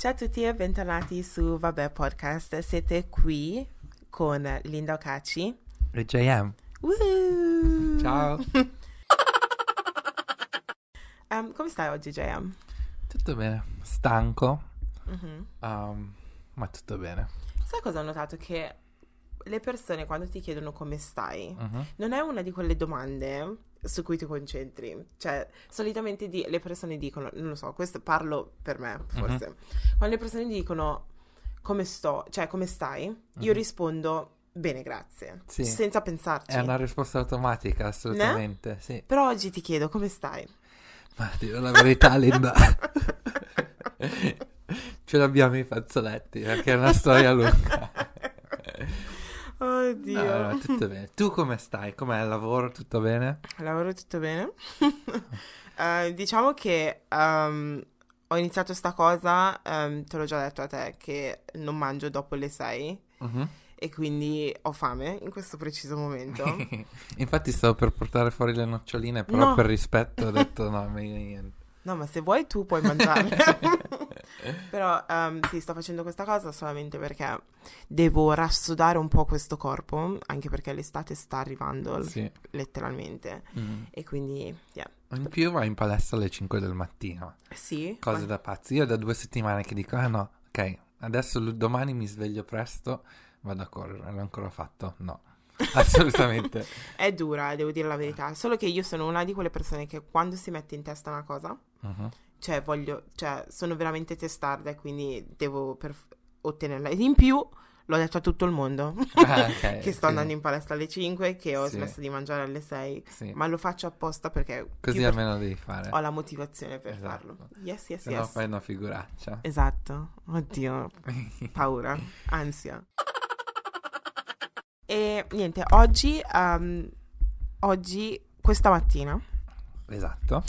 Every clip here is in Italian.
Ciao a tutti e bentornati su Vabbè Podcast. Siete qui con Linda Ocaci. E JM. Woo! Ciao. Um, come stai oggi, JM? Tutto bene? Stanco, Mhm. um, ma tutto bene. Sai cosa ho notato? Che le persone quando ti chiedono come stai, Mhm. non è una di quelle domande su cui ti concentri. Cioè, solitamente di- le persone dicono, non lo so, questo parlo per me, forse. Quando le persone dicono come sto, cioè come stai, io rispondo bene, grazie, Sì. senza pensarci. È una risposta automatica, assolutamente, sì. Però oggi ti chiedo come stai. Ma dire la verità, Linda. Ce l'abbiamo i fazzoletti, perché è una storia lunga. Oddio. No, tutto bene. Tu come stai? Com'è il lavoro? Tutto bene? Lavoro tutto bene. Eh, diciamo che ehm, ho iniziato sta cosa, ehm, te l'ho già detto a te, che non mangio dopo le 6 Mhm. e quindi ho fame in questo preciso momento. Infatti stavo per portare fuori le noccioline, però No. per rispetto ho detto no, meglio niente. No, ma se vuoi tu puoi mangiarle. Però ehm, sì, sto facendo questa cosa solamente perché devo rassodare un po' questo corpo, anche perché l'estate sta arrivando, Sì. letteralmente. Mm. E quindi, yeah. In più vai in palestra alle 5 del mattino. Sì. Cose ma- da pazzi. Io da due settimane che dico, ah no, ok, adesso domani mi sveglio presto, vado a correre. L'ho ancora fatto? No. Assolutamente. È dura, devo dire la verità. Solo che io sono una di quelle persone che quando si mette in testa una cosa, Mhm. Cioè voglio, cioè sono veramente testarda e quindi devo per ottenerla. Ed in più l'ho detto a tutto il mondo Ah, ok, che sto sì. andando in palestra alle 5, che ho Sì. smesso di mangiare alle 6, Sì. ma lo faccio apposta perché Così più per- almeno devi fare. ho la motivazione per Esatto. farlo. Yes, yes, Se no yes. fai una figuraccia. Esatto. Oddio, paura, ansia. E niente, oggi, ehm, oggi, questa mattina, esatto.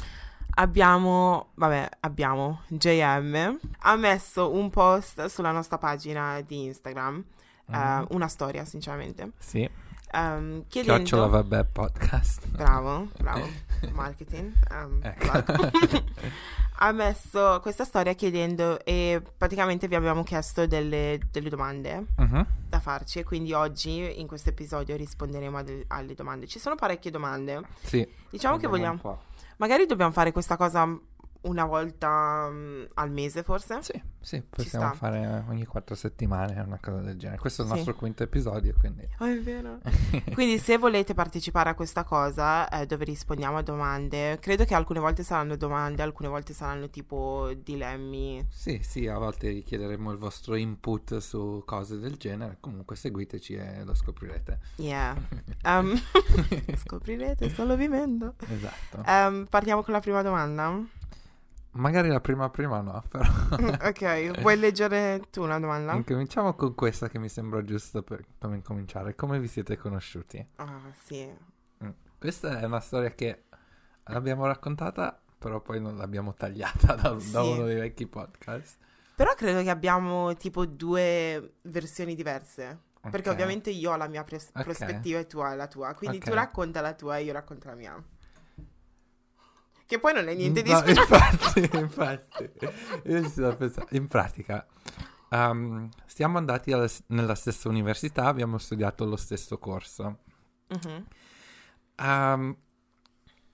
Abbiamo, vabbè, abbiamo, JM ha messo un post sulla nostra pagina di Instagram, eh, Mhm. una storia sinceramente, Sì. ehm, chiedendo... Chiocciola vabbè podcast. Bravo, bravo, marketing. ehm, Ecco. ha messo questa storia chiedendo e praticamente vi abbiamo chiesto delle, delle domande Mhm. da farci e quindi oggi in questo episodio risponderemo a del- alle domande. Ci sono parecchie domande. Sì. Diciamo che Vediamo vogliamo... Magari dobbiamo fare questa cosa una volta mm, al mese forse? Sì, sì, possiamo fare ogni quattro settimane una cosa del genere. Questo è il Sì. nostro quinto episodio, quindi... Oh, è vero. Quindi se volete partecipare a questa cosa eh, dove rispondiamo a domande, credo che alcune volte saranno domande, alcune volte saranno tipo dilemmi. Sì, sì, a volte richiederemo il vostro input su cose del genere. Comunque seguiteci e lo scoprirete. Yeah. Um, scoprirete solo vivendo. Esatto. Um, partiamo con la prima domanda. Magari la prima prima no, però ok, vuoi leggere tu una domanda? incominciamo con questa che mi sembra giusto per come incominciare. Come vi siete conosciuti? Ah, sì. Mm. Questa è una storia che l'abbiamo raccontata, però poi non l'abbiamo tagliata da, da Sì. uno dei vecchi podcast. Però credo che abbiamo tipo due versioni diverse. Perché Ok. ovviamente io ho la mia pres- Ok. prospettiva e tu hai la tua. Quindi Ok. tu racconta la tua e io racconto la mia. Che poi non è niente di No, speciale. infatti, infatti. Io ci pensando. In pratica, um, siamo andati alla- nella stessa università, abbiamo studiato lo stesso corso. Mhm. Um,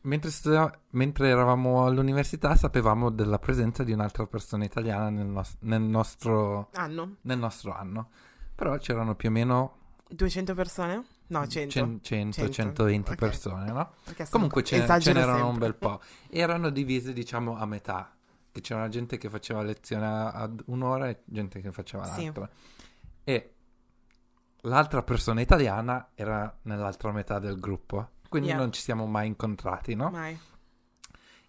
mentre, studia- mentre eravamo all'università sapevamo della presenza di un'altra persona italiana nel, nos- nel nostro, Anno? nel nostro anno. Però c'erano più o meno 200 persone? No, 100. cen- 100, 100, 120 ok. persone, no? Comunque ce, ce n'erano un sempre. bel po'. Erano divise, diciamo, a metà. Che c'era gente che faceva lezione ad un'ora e gente che faceva Sì. l'altra. E l'altra persona italiana era nell'altra metà del gruppo. Quindi Yeah. non ci siamo mai incontrati, no? Mai.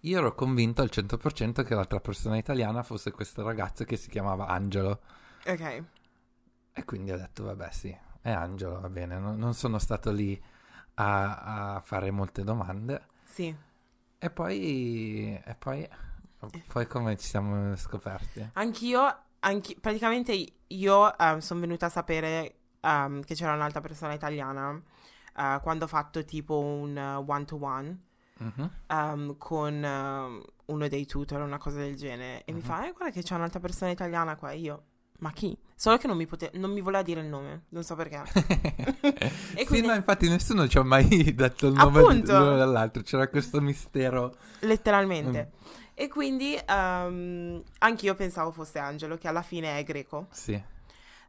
Io ero convinto al 100% che l'altra persona italiana fosse questo ragazzo che si chiamava Angelo. Ok. E quindi ho detto, vabbè, sì, è Angelo, va bene. Non, non sono stato lì a, a fare molte domande. Sì. E poi, e poi, poi come ci siamo scoperti? Anch'io, anchi- praticamente io sono venuta a sapere ehm, che c'era un'altra persona italiana eh, quando ho fatto tipo un one to one Mhm. um, con um, uno dei tutor, una cosa del genere, e mi Mhm. fa, eh, guarda che c'è un'altra persona italiana qua, e io, ma chi? Solo che non mi, pote- non mi voleva dire il nome, non so perché. Sì, quindi- no, infatti nessuno ci ha mai detto il nome Appunto. l'uno dell'altro, c'era questo mistero. Letteralmente. Mm. E quindi um, anch'io pensavo fosse Angelo, che alla fine è greco. Sì.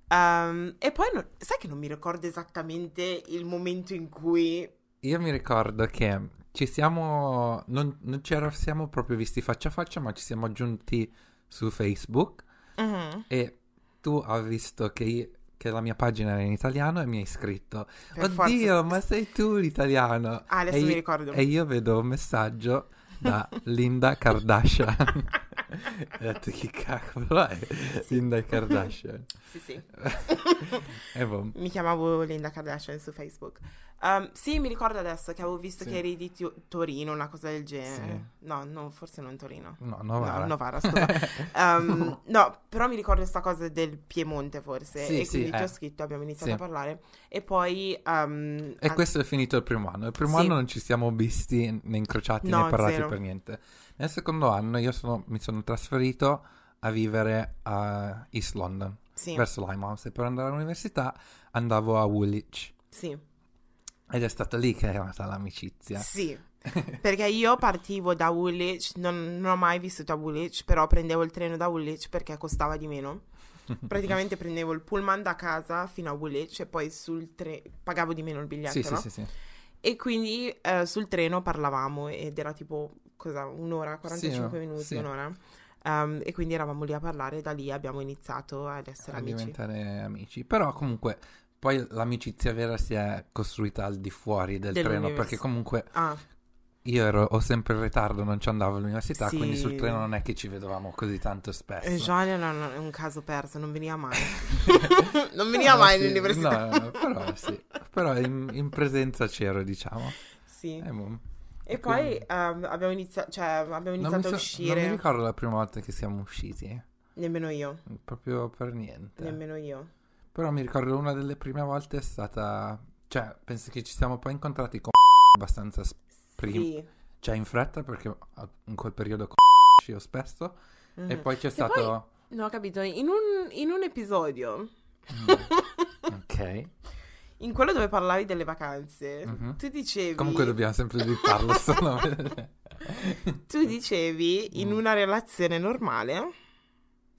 Um, e poi, non- sai che non mi ricordo esattamente il momento in cui... Io mi ricordo che ci siamo, non, non ci siamo proprio visti faccia a faccia, ma ci siamo aggiunti su Facebook Mhm. e tu hai visto che, io- che la mia pagina era in italiano e mi hai scritto, Per oddio, forza- ma sei tu l'italiano? Ah, adesso e, mi io- ricordo. e io vedo un messaggio da Linda Kardashian. ho detto, chi cavolo è Linda Kardashian? Sì, sì. boh. Mi chiamavo Linda Kardashian su Facebook. Um, sì, mi ricordo adesso che avevo visto Sì. che eri di Tio- Torino, una cosa del genere. No, no, forse non Torino. No, Novara. No, Novara, scusa. Um, no, però mi ricordo questa cosa del Piemonte forse. Sì, e sì, quindi ti eh. ho scritto, abbiamo iniziato Sì. a parlare. E poi... um, E an- questo è finito il primo anno. Il primo Sì. anno non ci siamo visti né incrociati No, né parlati zero. per niente. Nel secondo anno io sono- mi sono trasferito a vivere a East London, Sì, verso Limehouse, e per andare all'università andavo a Woolwich. sì, Ed è stata lì che è nata l'amicizia. sì. Perché io partivo da Woolwich, non, non ho mai vissuto a Woolwich, però prendevo il treno da Woolwich perché costava di meno. Praticamente prendevo il pullman da casa fino a Woolwich e poi sul treno pagavo di meno il biglietto, Sì, sì, no? sì, sì. E quindi eh, sul treno parlavamo ed era tipo, cosa, un'ora, 45 Sì, minuti, sì. un'ora. Um, e quindi eravamo lì a parlare da lì abbiamo iniziato ad essere A amici. diventare amici. Però comunque poi l'amicizia vera si è costruita al di fuori del treno, perché comunque Ah, io ero, ho sempre in ritardo, non ci andavo all'università, Sì. quindi sul treno non è che ci vedevamo così tanto spesso. e Jean era un, un caso perso, non veniva mai. non veniva No, mai sì, all'università. No, però sì, però in, in presenza c'ero, diciamo. Sì. Eh, boh. E poi ehm, abbiamo iniziato, cioè, abbiamo Non iniziato a so- non uscire. mi ricordo la prima volta che siamo usciti, Nemmeno io, proprio per niente. nemmeno io. Però mi ricordo una delle prime volte è stata, cioè, penso che ci siamo poi incontrati con abbastanza prima, Sì. cioè in fretta perché in quel periodo uscivo spesso e Mhm. poi c'è Che stato... No, ho capito, in un, in un episodio, Ok, in quello dove parlavi delle vacanze, Mhm. tu dicevi... comunque dobbiamo sempre evitarlo, sto nome. Tu dicevi in Mm. una relazione normale.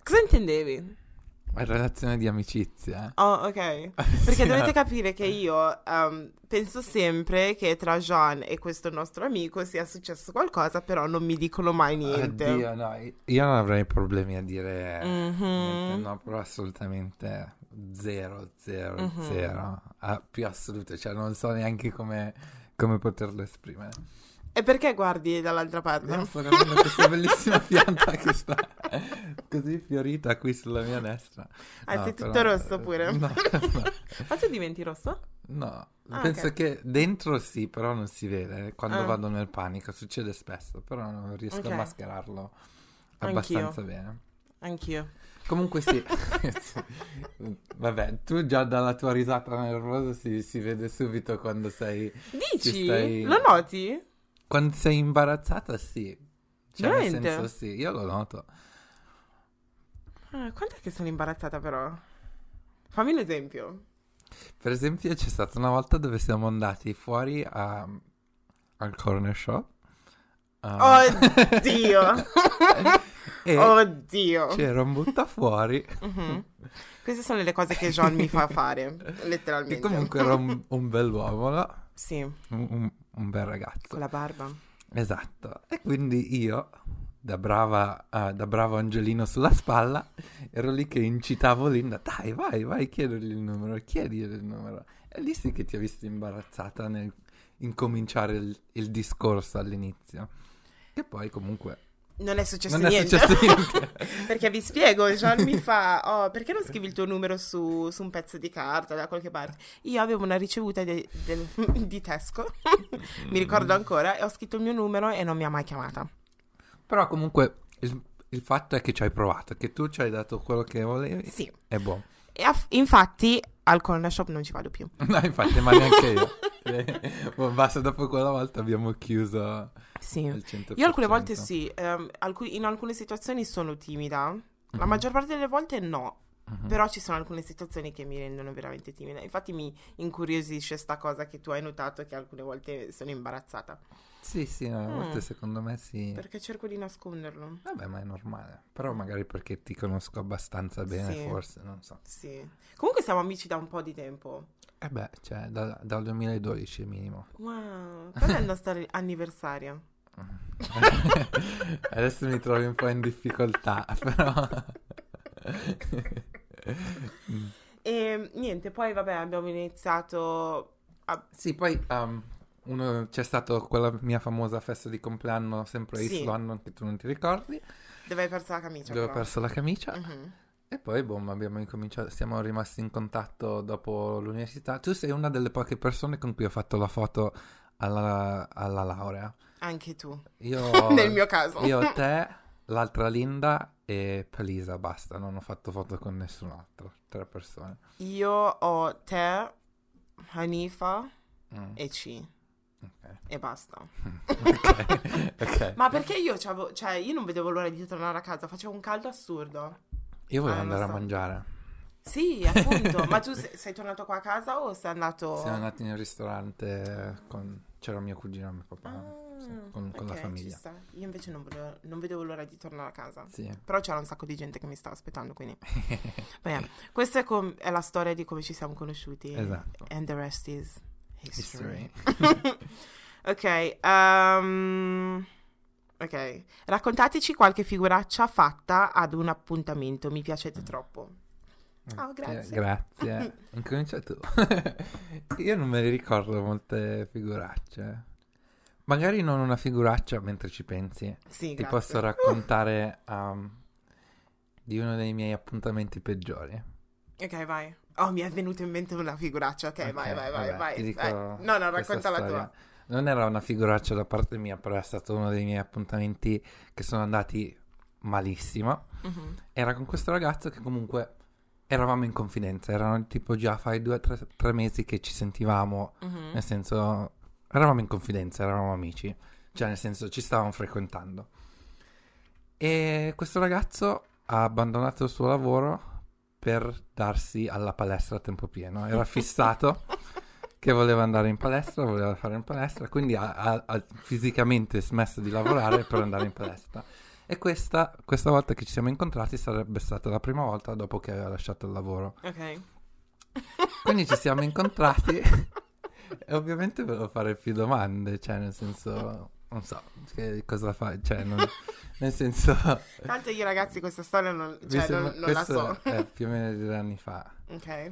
Cosa intendevi? Relazione di amicizia. Oh, ok. Perché dovete capire che io ehm, penso sempre che tra Jean e questo nostro amico sia successo qualcosa, però non mi dicono mai niente. Oddio, no, io non avrei problemi a dire Mhm. niente, no, però assolutamente zero, zero, Mhm. zero, Ah, più assoluto, cioè non so neanche come, come poterlo esprimere. E perché guardi dall'altra parte? No, sto vedendo questa bellissima pianta che sta così fiorita qui sulla mia destra. Ah, No, sei però- tutto rosso pure. No, no, Ma tu diventi rosso? no. Ah, penso ok. che dentro sì, però non si vede. Quando Ah. vado nel panico succede spesso, però non riesco Ok. a mascherarlo Anch'io. abbastanza bene. Anch'io. Comunque sì, vabbè, tu già dalla tua risata nervosa si, si vede subito quando sei, Dici? Ci stai- Lo noti? Quando sei imbarazzata sì, cioè nel Veramente? senso sì, io lo noto. Ah, quant'è che sono imbarazzata però? Fammi un esempio. Per esempio c'è stata una volta dove siamo andati fuori a- al corner shop ah, Oddio! e Oddio! c'era un buttafuori Mhm. Queste sono le cose che John mi fa fare, che letteralmente. comunque era un, un bell'uomo, no? Sì, un, un- un bel ragazzo. con la barba. Esatto. E quindi io, da brava, eh, da bravo Angelino sulla spalla, ero lì che incitavo Linda, dai, vai, vai, chiedergli il numero, chiedigli il numero. E lì sì che ti ho visto imbarazzata nel incominciare il, il discorso all'inizio. E poi comunque Non è successo non è niente. successo niente. Perché vi spiego, John mi fa, oh, perché non scrivi il tuo numero su, su un pezzo di carta da qualche parte? Io avevo una ricevuta de- del- di Tesco, mi ricordo ancora, e ho scritto il mio numero e non mi ha mai chiamata. Però comunque il, il fatto è che ci hai provato, che tu ci hai dato quello che volevi. Sì. È buono. E aff- infatti al corner shop non ci vado più. No, infatti, ma neanche io. Boh, basta, dopo quella volta abbiamo chiuso Sì. il 100%. Io alcune volte sì, ehm, alcuni- in alcune situazioni sono timida, la Mhm. maggior parte delle volte no. Mhm. Però ci sono alcune situazioni che mi rendono veramente timida. Infatti mi incuriosisce sta cosa che tu hai notato che alcune volte sono imbarazzata. Sì, sì, no, a volte Mm. secondo me sì. Perché cerco di nasconderlo. Vabbè, ma è normale. Però magari perché ti conosco abbastanza bene, Sì. forse, non so. Sì. Comunque siamo amici da un po' di tempo. Eh beh, cioè, da- dal 2012 minimo. Wow. Qual è il nostro anniversario? Adesso mi trovi un po' in difficoltà, però... E niente, poi vabbè abbiamo iniziato a... Sì, poi um, uno- c'è stata quella mia famosa festa di compleanno sempre a Sì. East London che tu non ti ricordi, dove hai perso la camicia. dove ho però. perso la camicia. Mhm. E poi, boh, abbiamo incominciato, siamo rimasti in contatto dopo l'università. Tu sei una delle poche persone con cui ho fatto la foto alla, alla laurea. Anche tu. Io, Nel mio caso. Io, te, l'altra Linda e Pelisa, basta, non ho fatto foto con nessun altro, tre persone. Io ho te, Hanifa Mm, e C. ok. E basta. ok, ok. Ma perché io cioè, io non vedevo l'ora di tornare a casa, facevo un caldo assurdo. Io volevo Ah, andare so. a mangiare. Sì, appunto. Ma tu sei, sei tornato qua a casa o sei andato... Siamo andati in un ristorante con... C'era mio cugino e mio papà, Ah, sì, con, con la ok, ci famiglia. Io invece non, volevo- non vedevo l'ora di tornare a casa. Sì. Però c'era un sacco di gente che mi stava aspettando, quindi... Beh, questa è, com- è la storia di come ci siamo conosciuti. Esatto. And the rest is history. History. ok, ehm, ok. Raccontateci qualche figuraccia fatta ad un appuntamento. Mi piacete troppo. Oh, grazie. Eh, grazie. Incomincia tu. Io non me ne ricordo molte figuracce. Magari non una figuraccia mentre ci pensi. Sì, Ti grazie. posso raccontare um, di uno dei miei appuntamenti peggiori. Ok, vai. Oh, mi è venuta in mente una figuraccia. Ok, Ok, vai, vai, vai, vabbè, vai. vai. No, no, racconta la tua. Non era una figuraccia da parte mia, però è stato uno dei miei appuntamenti che sono andati malissimo. Mhm. Era con questo ragazzo che comunque eravamo in confidenza, erano tipo già fai due o tre, tre mesi che ci sentivamo, Mhm. nel senso eravamo in confidenza, eravamo amici, cioè nel senso ci stavamo frequentando. E questo ragazzo ha abbandonato il suo lavoro per darsi alla palestra a tempo pieno, era fissato che voleva andare in palestra, voleva fare in palestra, quindi ha, ha- ha fisicamente smesso di lavorare per andare in palestra. E questa, questa volta che ci siamo incontrati sarebbe stata la prima volta dopo che aveva lasciato il lavoro. Ok. Quindi ci siamo incontrati e ovviamente volevo fare più domande, cioè nel senso, non so, che cosa fai, cioè non- nel senso... Tanto io ragazzi questa storia non, cioè, non, non la so. È più o meno di due anni fa. Ok.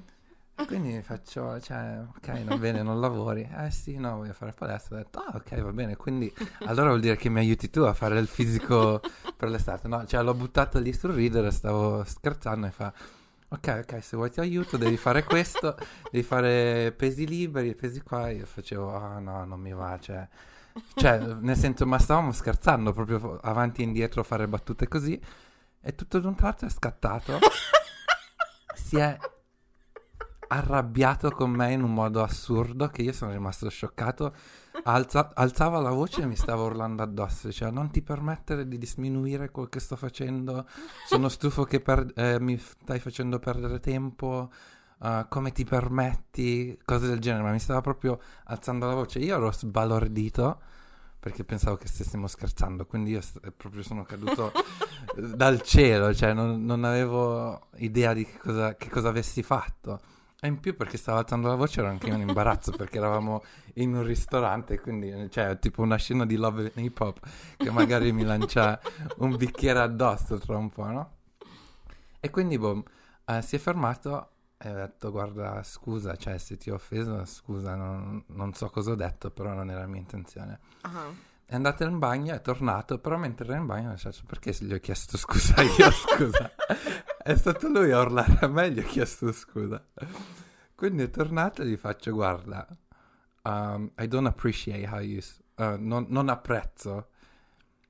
Quindi faccio, cioè, ok, va bene, non lavori. Eh sì, no, voglio fare palestra. Ho detto, ah, ok, va bene. Quindi allora vuol dire che mi aiuti tu a fare il fisico per l'estate. No, cioè l'ho buttato lì sul ridere, stavo scherzando e fa, ok, ok, se vuoi ti aiuto, devi fare questo, devi fare pesi liberi, pesi qua. Io facevo, ah no, non mi va, cioè... Cioè, nel senso, ma stavamo scherzando proprio avanti e indietro, fare battute così. E tutto d'un tratto è scattato. si è arrabbiato con me in un modo assurdo che io sono rimasto scioccato. Alza- alzava la voce e mi stava urlando addosso. Diceva: Non ti permettere di diminuire quel che sto facendo. Sono stufo che per- eh, mi stai facendo perdere tempo. eh, come ti permetti? Cose del genere. Ma mi stava proprio alzando la voce. Io ero sbalordito perché pensavo che stessimo scherzando. Quindi io st- proprio sono caduto dal cielo. Cioè, non, non avevo idea di che cosa, che cosa avessi fatto. E in più perché stavo alzando la voce ero anche in imbarazzo perché eravamo in un ristorante, quindi cioè tipo una scena di Love and Hip Hop che magari mi lancia un bicchiere addosso tra un po', no? E quindi boh, eh, si è fermato e ha detto guarda scusa, cioè se ti ho offeso scusa, non, non so cosa ho detto, però non era mia intenzione. Ah. È andato in bagno, è tornato, però mentre era in bagno ha detto perché gli ho chiesto scusa io, scusa. è stato lui a urlare a me e gli ho chiesto scusa. Quindi è tornato e gli faccio guarda, um, I don't appreciate how you... uh, non, non apprezzo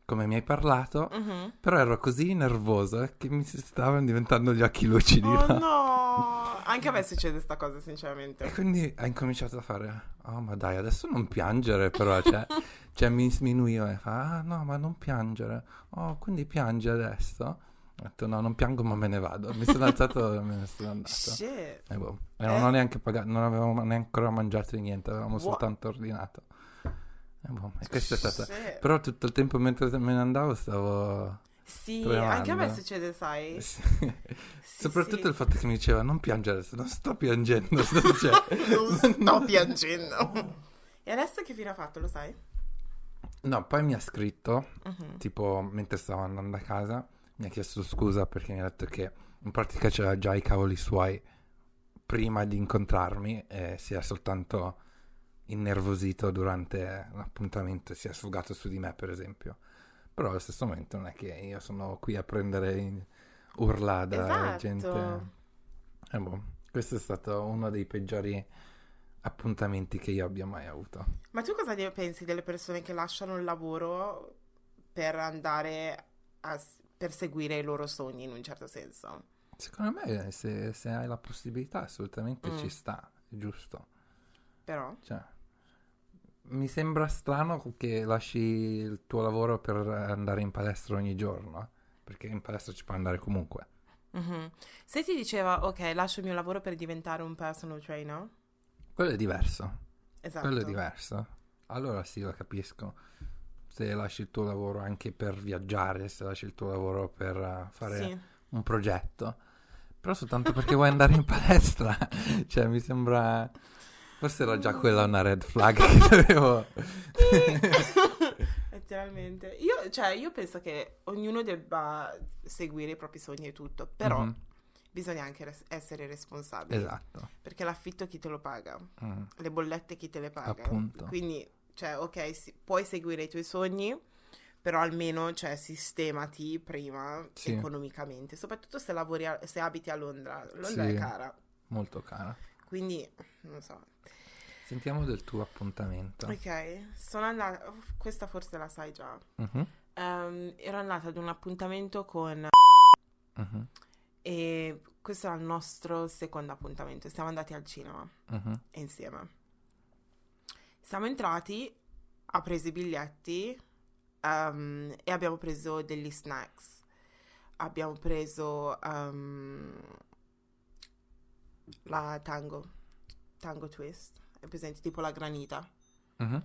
come mi hai parlato, Mhm. però ero così nervoso che mi stavano diventando gli occhi lucidi. Oh no? no! Anche a me succede sta cosa, E sinceramente. quindi ha incominciato a fare, oh ma dai, adesso non piangere però, cioè, cioè mi sminuiva e fa, ah no, ma non piangere. Oh, quindi piangi adesso? Ho detto no, non piango ma me ne vado. Mi sono alzato e me ne sono andato. Shit. E boh. E non ho neanche pagato, non avevamo neanche ancora mangiato niente, avevamo What? soltanto ordinato. E boh, e stata... Però tutto il tempo mentre me ne andavo stavo... Sì, anche a me succede, sai. Sì. Sì, Soprattutto sì. il fatto che mi diceva non piangere non sto piangendo. sto- Non sto piangendo. E adesso che fine ha fatto, lo sai? No, poi mi ha scritto, Mhm. tipo mentre stavo andando a casa, mi ha chiesto scusa perché mi ha detto che in pratica c'era già i cavoli suoi prima di incontrarmi e si è soltanto innervosito durante l'appuntamento e si è sfogato su di me, per esempio. Però allo stesso momento non è che io sono qui a prendere in- urla da Esatto. gente. E boh, questo è stato uno dei peggiori appuntamenti che io abbia mai avuto. Ma tu cosa ne pensi delle persone che lasciano il lavoro per andare a perseguire i loro sogni in un certo senso? Secondo me, se, se hai la possibilità, assolutamente Mm. ci sta, è giusto. Però, Cioè, mi sembra strano che lasci il tuo lavoro per andare in palestra ogni giorno, eh, perché in palestra ci puoi andare comunque. mhm. se ti diceva, ok, lascio il mio lavoro per diventare un personal trainer, Quello è diverso, esatto. quello è diverso. Allora sì, lo capisco. Se lasci il tuo lavoro anche per viaggiare, se lasci il tuo lavoro per eh, fare Sì. un progetto, però soltanto perché vuoi andare in palestra, cioè mi sembra... Forse era già quella una red flag che dovevo... Letteralmente. Io, cioè, io penso che ognuno debba seguire i propri sogni e tutto, però Mhm, bisogna anche res- essere responsabili. Esatto. Perché l'affitto chi te lo paga? Mm. Le bollette chi te le paga? Appunto. Quindi, cioè, ok, sì, puoi seguire i tuoi sogni, però almeno, cioè, sistemati prima Sì. economicamente, soprattutto se lavori, a- se abiti a Londra. Londra Sì. è cara, Molto cara. Quindi, non so. Sentiamo del tuo appuntamento. Ok, sono andata, questa forse la sai già. Mhm, Ehm, ero andata ad un appuntamento con mhm, e questo è il nostro secondo appuntamento. Siamo andati al cinema mhm. insieme. Siamo entrati, ha preso i biglietti ehm, e abbiamo preso degli snacks. Abbiamo preso ehm, la tango, tango twist, è presente tipo la granita. Mhm,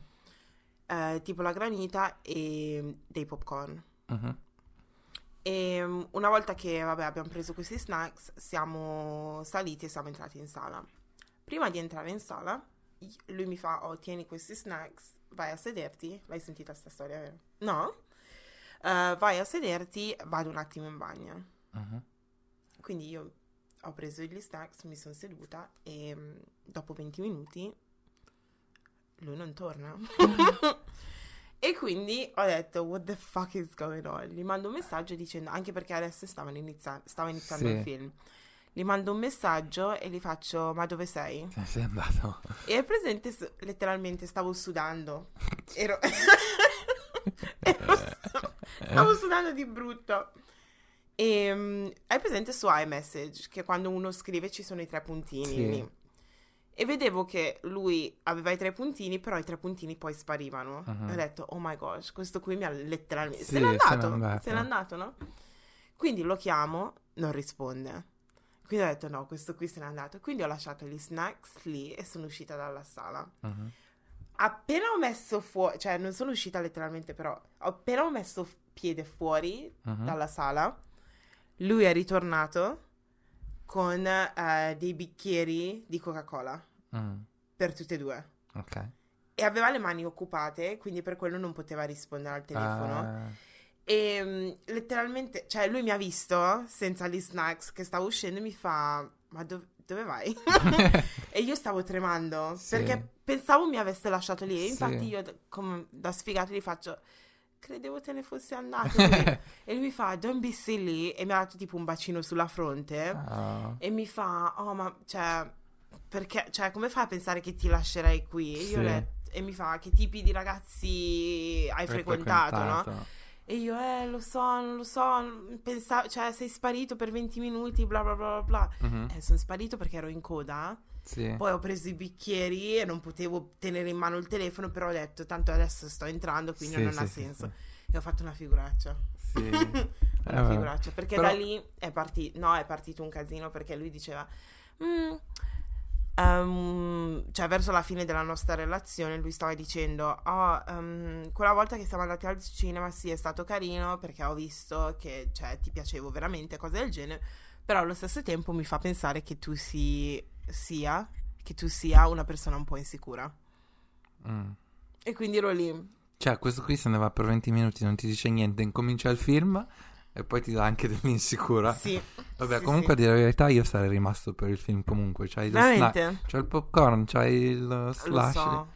Eh, tipo la granita e dei popcorn. mhm. E mm, una volta che vabbè, abbiamo preso questi snacks, siamo saliti e siamo entrati in sala. Prima di entrare in sala, lui mi fa: Oh, tieni questi snacks, vai a sederti. L'hai sentita sta storia, vero? No? Eh, vai a sederti, vado un attimo in bagno. Mhm. Quindi io ho preso gli snacks, mi sono seduta e mm, dopo 20 minuti lui non torna. e quindi ho detto, what the fuck is going on? Gli mando un messaggio dicendo, anche perché adesso stavano inizia- stava iniziando Sì. il film. Gli mando un messaggio e gli faccio, ma dove sei? Sei andato. E è presente, letteralmente, stavo sudando. Ero... Ero- Stavo sudando di brutto. E mm, hai presente su iMessage che quando uno scrive ci sono i tre puntini Sì. lì? E vedevo che lui aveva i tre puntini, però i tre puntini poi sparivano. E ho detto, oh my gosh, questo qui mi ha letteralmente... Sì, se n'è se n'è andato, andato. se n'è andato, no? Quindi lo chiamo, non risponde. Quindi ho detto, no, questo qui se n'è andato. Quindi ho lasciato gli snacks lì e sono uscita dalla sala. Mhm. Appena ho messo fuori, cioè non sono uscita letteralmente, però appena ho messo piede fuori Mhm. dalla sala, lui è ritornato con eh, dei bicchieri di Coca-Cola Mm, per tutte e due. Ok. E aveva le mani occupate, quindi per quello non poteva rispondere al telefono. Ah, E mm, letteralmente, cioè lui mi ha visto senza gli snacks che stavo uscendo e mi fa, ma dov- dove vai? e io stavo tremando Sì. perché pensavo mi avesse lasciato lì. E Sì. infatti io d- come da sfigato gli faccio, credevo te ne fossi andato. E lui mi fa, don't be silly. E mi ha dato tipo un bacino sulla fronte. ah, E mi fa, oh ma, cioè, perché, cioè, come fai a pensare che ti lascerei qui? E Io Sì. le- e mi fa, che tipi di ragazzi hai hai frequentato, no? frequentato. E io, eh, lo so, non lo so, pensavo, cioè, sei sparito per 20 minuti, bla bla bla bla. Mhm. Eh, sono sparito perché ero in coda Sì. Poi ho preso i bicchieri e non potevo tenere in mano il telefono, però ho detto tanto adesso sto entrando, quindi Sì, non sì, ha senso. E ho fatto una figuraccia. Sì. una Eh, figuraccia, perché Però- da lì è partito, no, è partito un casino perché lui diceva, "Mm, ehm, cioè verso la fine della nostra relazione lui stava dicendo, "Oh, ehm, quella volta che siamo andati al cinema sì è stato carino perché ho visto che cioè, ti piacevo veramente, cose del genere, però allo stesso tempo mi fa pensare che tu si, sia, che tu sia una persona un po' insicura. Mm. E quindi ero lì, Cioè, questo qui se ne va per 20 minuti, non ti dice niente, incomincia il film e poi ti dà anche dell'insicura. sì. Vabbè, sì, comunque a sì. dire la verità io sarei rimasto per il film comunque. C'hai lo snack, Veramente? c'hai il popcorn, c'hai il Lo slash. so.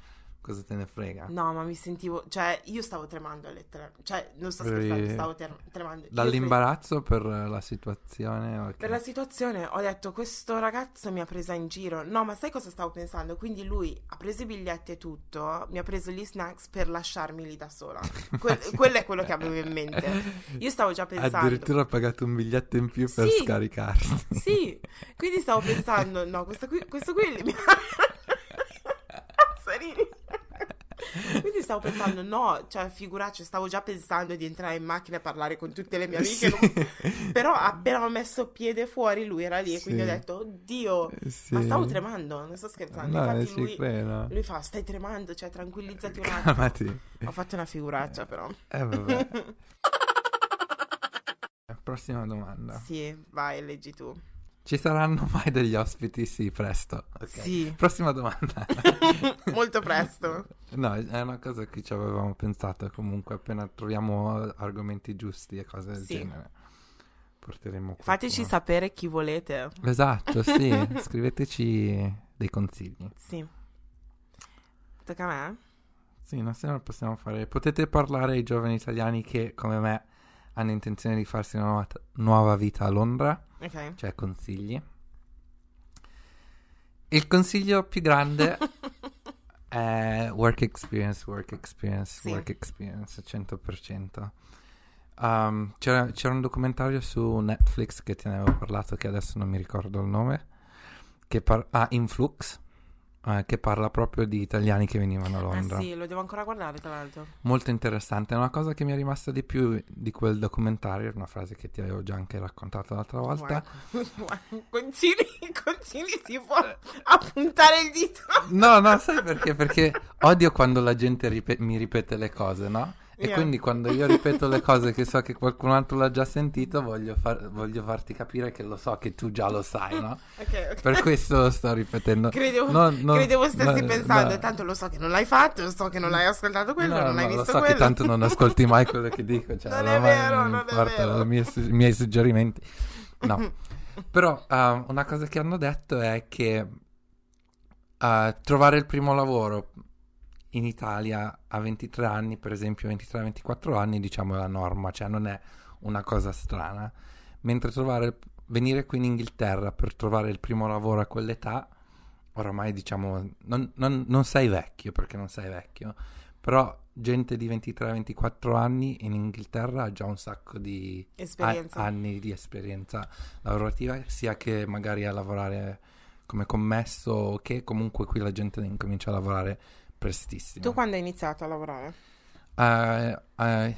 Cosa te ne frega? No, ma mi sentivo, cioè, io stavo tremando letteralmente, cioè, non sto scherzando, stavo ter- tremando. Dall'imbarazzo per la situazione? ok. cre- Per la situazione ho detto, questo ragazzo mi ha presa in giro. No, ma sai cosa stavo pensando? Quindi lui ha preso i biglietti e tutto, mi ha preso gli snacks per lasciarmi lì da sola. Que-. Quello è quello che avevo in mente. Io stavo già pensando. Addirittura ha pagato un biglietto in più per Sì. scaricarsi. Sì, quindi stavo pensando, no, questo qui, questo qui mi... Mazzarini. Quindi stavo pensando, no, cioè figuraccia, stavo già pensando di entrare in macchina e parlare con tutte le mie amiche, non- però appena ho messo piede fuori lui era lì e quindi Sì. ho detto, oddio, Sì. ma stavo tremando, non sto scherzando, No, infatti lui, credo. lui fa, stai tremando, cioè tranquillizzati un attimo. Calmati. Ho fatto una figuraccia però. Eh, vabbè. Prossima domanda. Sì, vai, leggi tu. Ci saranno mai degli ospiti? Sì, presto. Ok. Sì, Prossima domanda. molto presto. No, è una cosa che ci avevamo pensato comunque appena troviamo argomenti giusti e cose del Sì. genere. Porteremo Fateci qualcuno. sapere chi volete. Esatto, sì, scriveteci dei consigli. Sì. Tocca a me? Sì, non se lo possiamo fare. Potete parlare ai giovani italiani che, come me, hanno intenzione di farsi una nuova, nuova vita a Londra, Ok. cioè consigli. Il consiglio più grande è work experience, work experience, Sì. work experience, 100%. Um, c'era, c'era un documentario su Netflix che te ne avevo parlato, che adesso non mi ricordo il nome, che par- ah, Influx, eh, che parla proprio di italiani che venivano a Londra. Ah sì, lo devo ancora guardare tra l'altro. Molto interessante. Una cosa che mi è rimasta di più di quel documentario, una frase che ti avevo già anche raccontato l'altra volta. Guarda, Consigli, consigli si può appuntare il dito. No, no, sai perché? Perché odio quando la gente ripe- mi ripete le cose, no? E Yeah. quindi quando io ripeto le cose che so che qualcun altro l'ha già sentito, voglio, far- voglio farti capire che lo so che tu già lo sai, no? Ok, ok. Per questo lo sto ripetendo. Credevo, No, no, credevo stessi no, pensando, tanto lo so che non l'hai fatto, so che non hai ascoltato quello, No, non no, hai lo visto so quello. che tanto non ascolti mai quello che dico, cioè, Non è vero, non non è importa vero. i i miei suggerimenti. No, però uh, una cosa che hanno detto è che uh, trovare il primo lavoro in Italia a 23 anni, per esempio 23-24 anni, diciamo è la norma, cioè non è una cosa strana, mentre trovare, venire qui in Inghilterra per trovare il primo lavoro a quell'età, oramai diciamo, non, non- non sei vecchio perché non sei vecchio, però gente di 23-24 anni in Inghilterra ha già un sacco di a- anni di esperienza lavorativa, sia che magari a lavorare come commesso o che comunque qui la gente incomincia a lavorare prestissimo. Tu quando hai iniziato a lavorare? Uh, uh,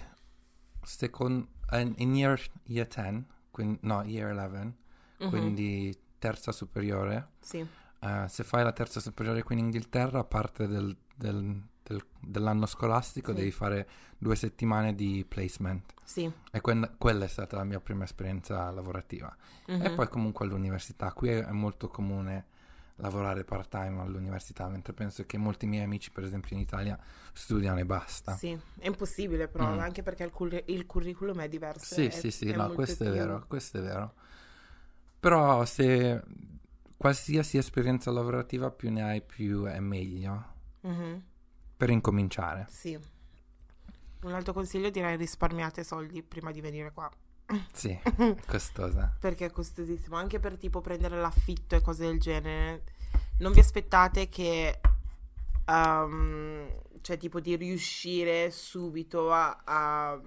second, uh, in year, year 10, quin- no, year 11, Mhm. quindi terza superiore. Sì. Uh, se fai la terza superiore qui in Inghilterra, a parte del, del- del- dell'anno scolastico, Sì. devi fare due settimane di placement. Sì. E que- quella è stata la mia prima esperienza lavorativa. E Mhm. poi comunque all'università. Qui è, è molto comune lavorare part time all'università, mentre penso che molti miei amici, per esempio in Italia, studiano e basta. Sì, è impossibile però, Mm. anche perché il, curri- il curriculum è diverso. Sì, è- sì, sì, è no, questo è più- vero, questo è vero. Però se qualsiasi esperienza lavorativa più ne hai, più è meglio Mhm. per incominciare. Sì. Un altro consiglio direi risparmiate soldi prima di venire qua. Sì, è costosa. Perché è costosissimo, anche per tipo prendere l'affitto e cose del genere. Non vi aspettate che, um, cioè tipo di riuscire subito a, a-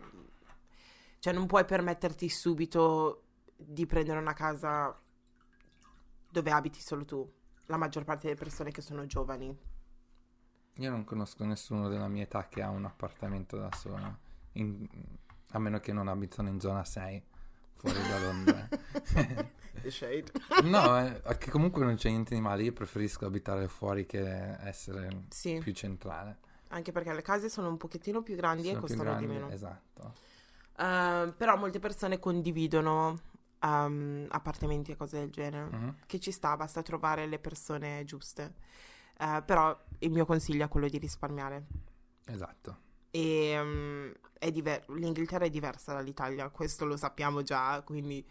Cioè non puoi permetterti subito di prendere una casa dove abiti solo tu. la maggior parte delle persone che sono giovani. Io non conosco nessuno della mia età che ha un appartamento da sola, in- a meno che non abitano in zona 6, fuori da Londra. Shade. no, eh, che comunque non c'è niente di male, io preferisco abitare fuori che essere Sì, più centrale. anche perché le case sono un pochettino più grandi Sono e costano di grandi, meno. Esatto. Uh, però molte persone condividono um, appartamenti e cose del genere. Mhm. Che ci sta, basta trovare le persone giuste. Uh, però il mio consiglio è quello di risparmiare. Esatto. E um, è diver- l'Inghilterra è diversa dall'Italia, questo lo sappiamo già, quindi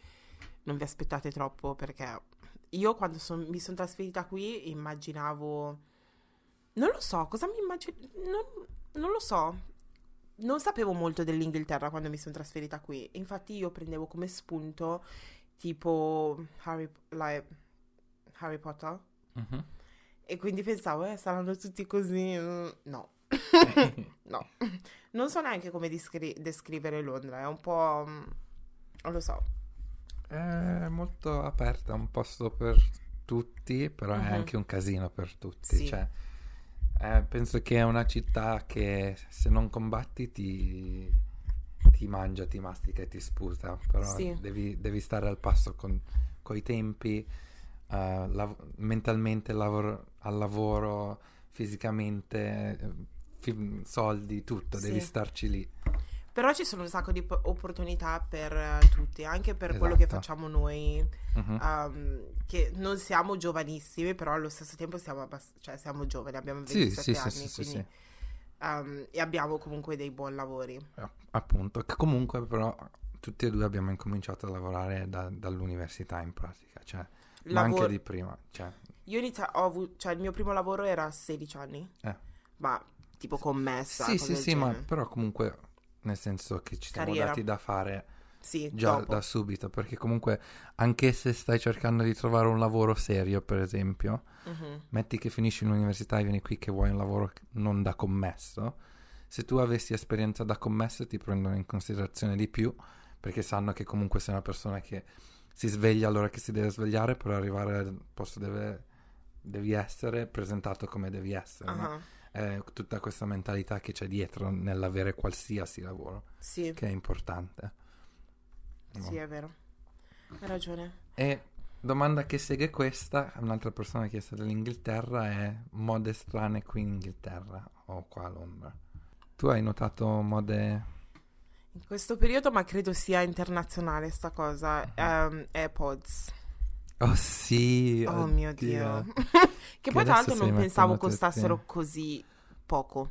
non vi aspettate troppo perché io quando son- mi sono trasferita qui immaginavo... Non lo so, cosa mi immagino... Non, non lo so. Non sapevo molto dell'Inghilterra quando mi sono trasferita qui. Infatti io prendevo come spunto tipo Harry, like, Harry Potter. Mhm. E quindi pensavo, eh, saranno tutti così. mm, No. no. Non so neanche come descri- descrivere Londra, è un po'... mm, Non lo so. È molto aperta, è un posto per tutti, però Mhm. è anche un casino per tutti. Sì. Cioè, eh, penso che è una città che se non combatti ti, ti mangia, ti mastica e ti sputa, però Sì. devi, devi stare al passo con i tempi, eh, lav- mentalmente lavoro- al lavoro, fisicamente, eh, fi- soldi, tutto, Sì. devi starci lì. Però ci sono un sacco di po- opportunità per eh, tutti, anche per quello che Esatto. facciamo noi, Mhm. um, che non siamo giovanissimi, però allo stesso tempo siamo, abbast- cioè, siamo giovani, abbiamo Sì, 27 sì, sì, anni, sì, quindi, um, e abbiamo comunque dei buoni lavori. Appunto, che comunque però tutti e due abbiamo incominciato a lavorare da- dall'università in pratica, cioè, ma Lavoro- anche di prima, cioè, Io inizia- ho avuto, cioè il mio primo lavoro era a 16 anni, eh. ma tipo commessa. Sì, sì, sì, ma genere. però comunque nel senso che ci siamo Carriera. dati da fare Sì, già dopo. da subito, perché comunque anche se stai cercando di trovare un lavoro serio, per esempio, Mhm. metti che finisci l'università e vieni qui che vuoi un lavoro non da commesso, se tu avessi esperienza da commesso ti prendono in considerazione di più, perché sanno che comunque sei una persona che si sveglia all'ora che si deve svegliare per arrivare al posto dove devi essere presentato come devi essere, no? È tutta questa mentalità che c'è dietro nell'avere qualsiasi lavoro, Sì, che è importante. No? sì, è vero. Hai ragione. E domanda che segue questa, un'altra persona stata dall'Inghilterra è mode strane qui in Inghilterra o qua a Londra. Tu hai notato mode... In questo periodo, ma credo sia internazionale sta cosa, ehm, AirPods. Oh sì! Oh mio oddio. Dio. che poi tra l'altro non pensavo tutti. costassero così poco.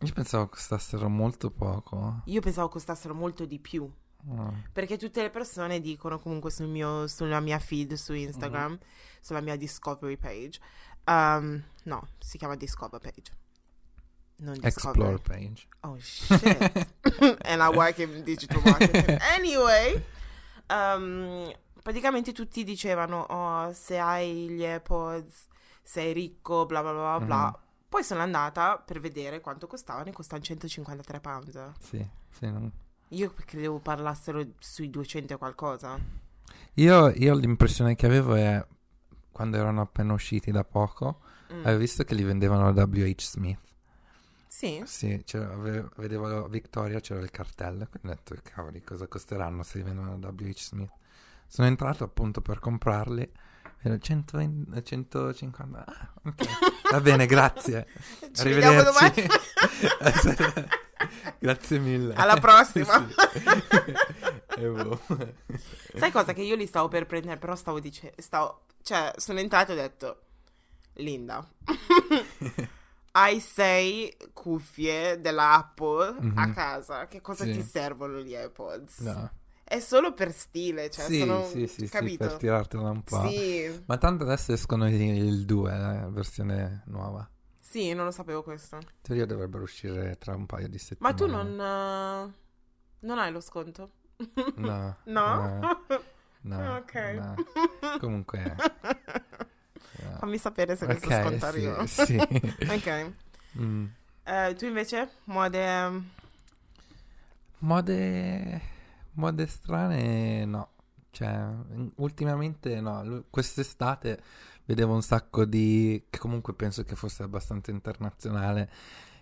Io pensavo costassero molto poco. Io pensavo costassero molto di più. Oh. Perché tutte le persone dicono comunque sul mio, sulla mia feed su Instagram, sulla mia discovery page. um, no, si chiama discover page. Non discover. Explore page. Oh shit. And I work in digital marketing. anyway, um, praticamente tutti dicevano, oh, se hai gli AirPods, sei ricco, bla bla bla bla. Mhm. Poi sono andata per vedere quanto costavano e costano 153 pound. Sì, sì. non- Io credevo parlassero sui 200 e qualcosa. Io, io l'impressione che avevo è quando erano appena usciti da poco, Mm. avevo visto che li vendevano a WH Smith. Sì, Sì, c'era- ave- vedevo Victoria, c'era il cartello, quindi ho detto, cavoli, cosa costeranno se li vendono da WH Smith? Sono entrato appunto per comprarli, era 120 150, ah, ok, va bene, grazie, Ci arrivederci. grazie mille. Alla prossima. Boh. Sai cosa? Che io li stavo per prendere, però stavo dicendo, stavo, cioè, sono entrato e ho detto, Linda, hai sei cuffie della Apple a Mhm. casa, che cosa Sì. ti servono gli AirPods? No. È solo per stile, cioè, sì, sono, sì, sì, sì, per tirartela un po'. Sì, Ma tanto adesso escono il, il 2, la versione nuova. sì, non lo sapevo questo. In teoria dovrebbero uscire tra un paio di Ma settimane. tu non, eh, non hai lo sconto? No. No? No. Ok. no. Comunque... no. Fammi sapere se questo Ok, sconto sì, arriva. sì. ok. Mm. Eh, tu invece? Mode... Mode... Mode strane no. Cioè, ultimamente no, quest'estate vedevo un sacco di, che comunque penso che fosse abbastanza internazionale,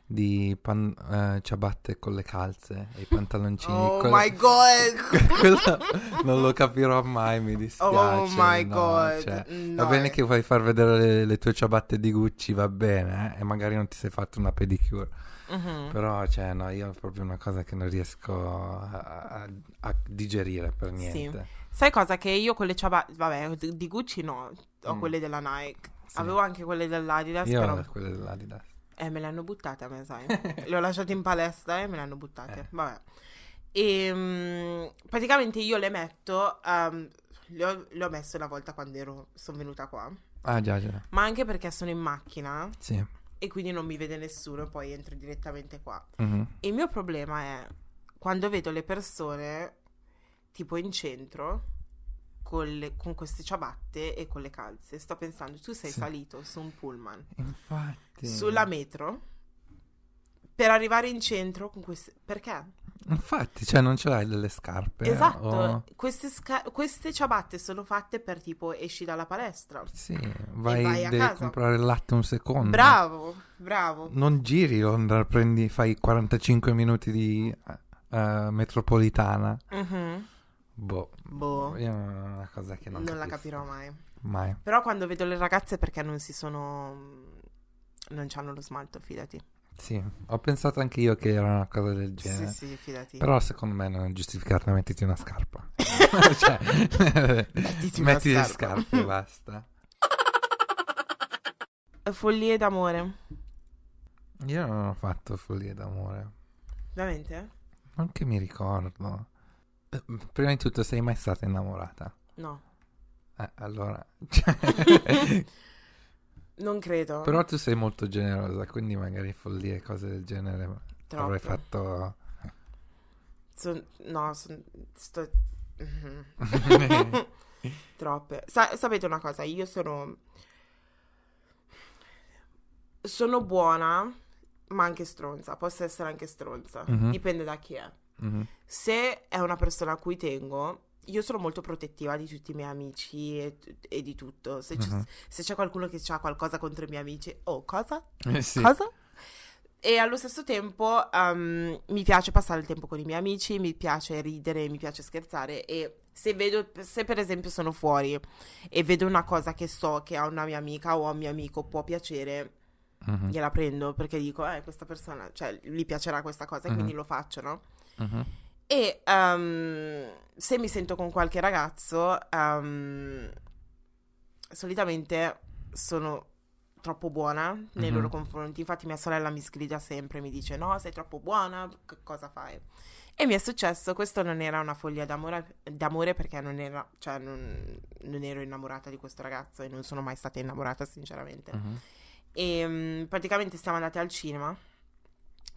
di pan, eh, ciabatte con le calze e i pantaloncini. Oh Quello- my god! Non lo capirò mai, mi dispiace. Oh my no, god! cioè, No, va bene che vuoi far vedere le, le tue ciabatte di Gucci, va bene, eh, e magari non ti sei fatto una pedicure. Mhm. Però, cioè, no, io è proprio una cosa che non riesco a, a- a digerire per niente. Sai cosa? Che io con le ciabatte, vabbè, di Gucci no, ho Mm. quelle della Nike. Sì. Avevo anche quelle dell'Adidas, Io però ho quelle dell'Adidas. eh, me le hanno buttate a me, sai. le ho lasciate in palestra e me le hanno buttate. Eh. Vabbè. E mm, praticamente io le metto, ehm, le, ho, le ho messe una volta quando ero, sono venuta qua, Ah, già, già. ma anche perché sono in macchina Sì. E quindi non mi vede nessuno, poi entro direttamente qua. Mhm. Il mio problema è quando vedo le persone tipo in centro con, le- con queste ciabatte e con le calze. Sto pensando, tu sei Sì. salito su un pullman, Infatti. sulla metro, per arrivare in centro con queste... Perché? Infatti, cioè, non ce l'hai delle scarpe? esatto, o- queste, sca- queste ciabatte sono fatte per tipo esci dalla palestra. Sì, vai, vai a devi casa. comprare il latte un secondo. Bravo, bravo. Non giri Londra, prendi, fai 45 minuti di eh, metropolitana. Mhm. Boh, Boh, io è una cosa che non, non la capirò mai. Mai. Però quando vedo le ragazze perché non si sono... non hanno lo smalto, fidati. Sì, ho pensato anche io che era una cosa del Sì, genere. sì, fidati. Però secondo me non è giustificato mettiti una scarpa. cioè, Mettiti una metti le scarpa. scarpe e basta. Follie d'amore. Io non ho fatto follie d'amore. Veramente? Non che mi ricordo. Eh, Prima di tutto, sei mai stata innamorata? No, Eh, allora. cioè, non credo. Però tu sei molto generosa, quindi magari follie e cose del genere Troppo. avrei fatto. Son- no, son- sto... Troppe. Sa- sapete una cosa? Io sono... Sono buona, ma anche stronza. Posso essere anche stronza. Mhm. Dipende da chi è. Mhm. Se è una persona a cui tengo, io sono molto protettiva di tutti i miei amici e, e di tutto. Se, Mhm. se c'è qualcuno che ha qualcosa contro i miei amici, oh, cosa? Eh, sì. Cosa? E allo stesso tempo um, mi piace passare il tempo con i miei amici, mi piace ridere, mi piace scherzare e se vedo, se per esempio sono fuori e vedo una cosa che so che a una mia amica o a un mio amico può piacere, Mhm. gliela prendo perché dico, eh, questa persona, cioè, gli piacerà questa cosa e Mhm. quindi lo faccio, no? Mhm. E um, se mi sento con qualche ragazzo, um, solitamente sono troppo buona nei Mhm. loro confronti. Infatti, mia sorella mi sgrida sempre, mi dice: No, sei troppo buona, che cosa fai? E mi è successo, questo non era una follia d'amore, d'amore perché non, era, cioè non, non ero innamorata di questo ragazzo e non sono mai stata innamorata, sinceramente. Mhm. E um, praticamente siamo andati al cinema.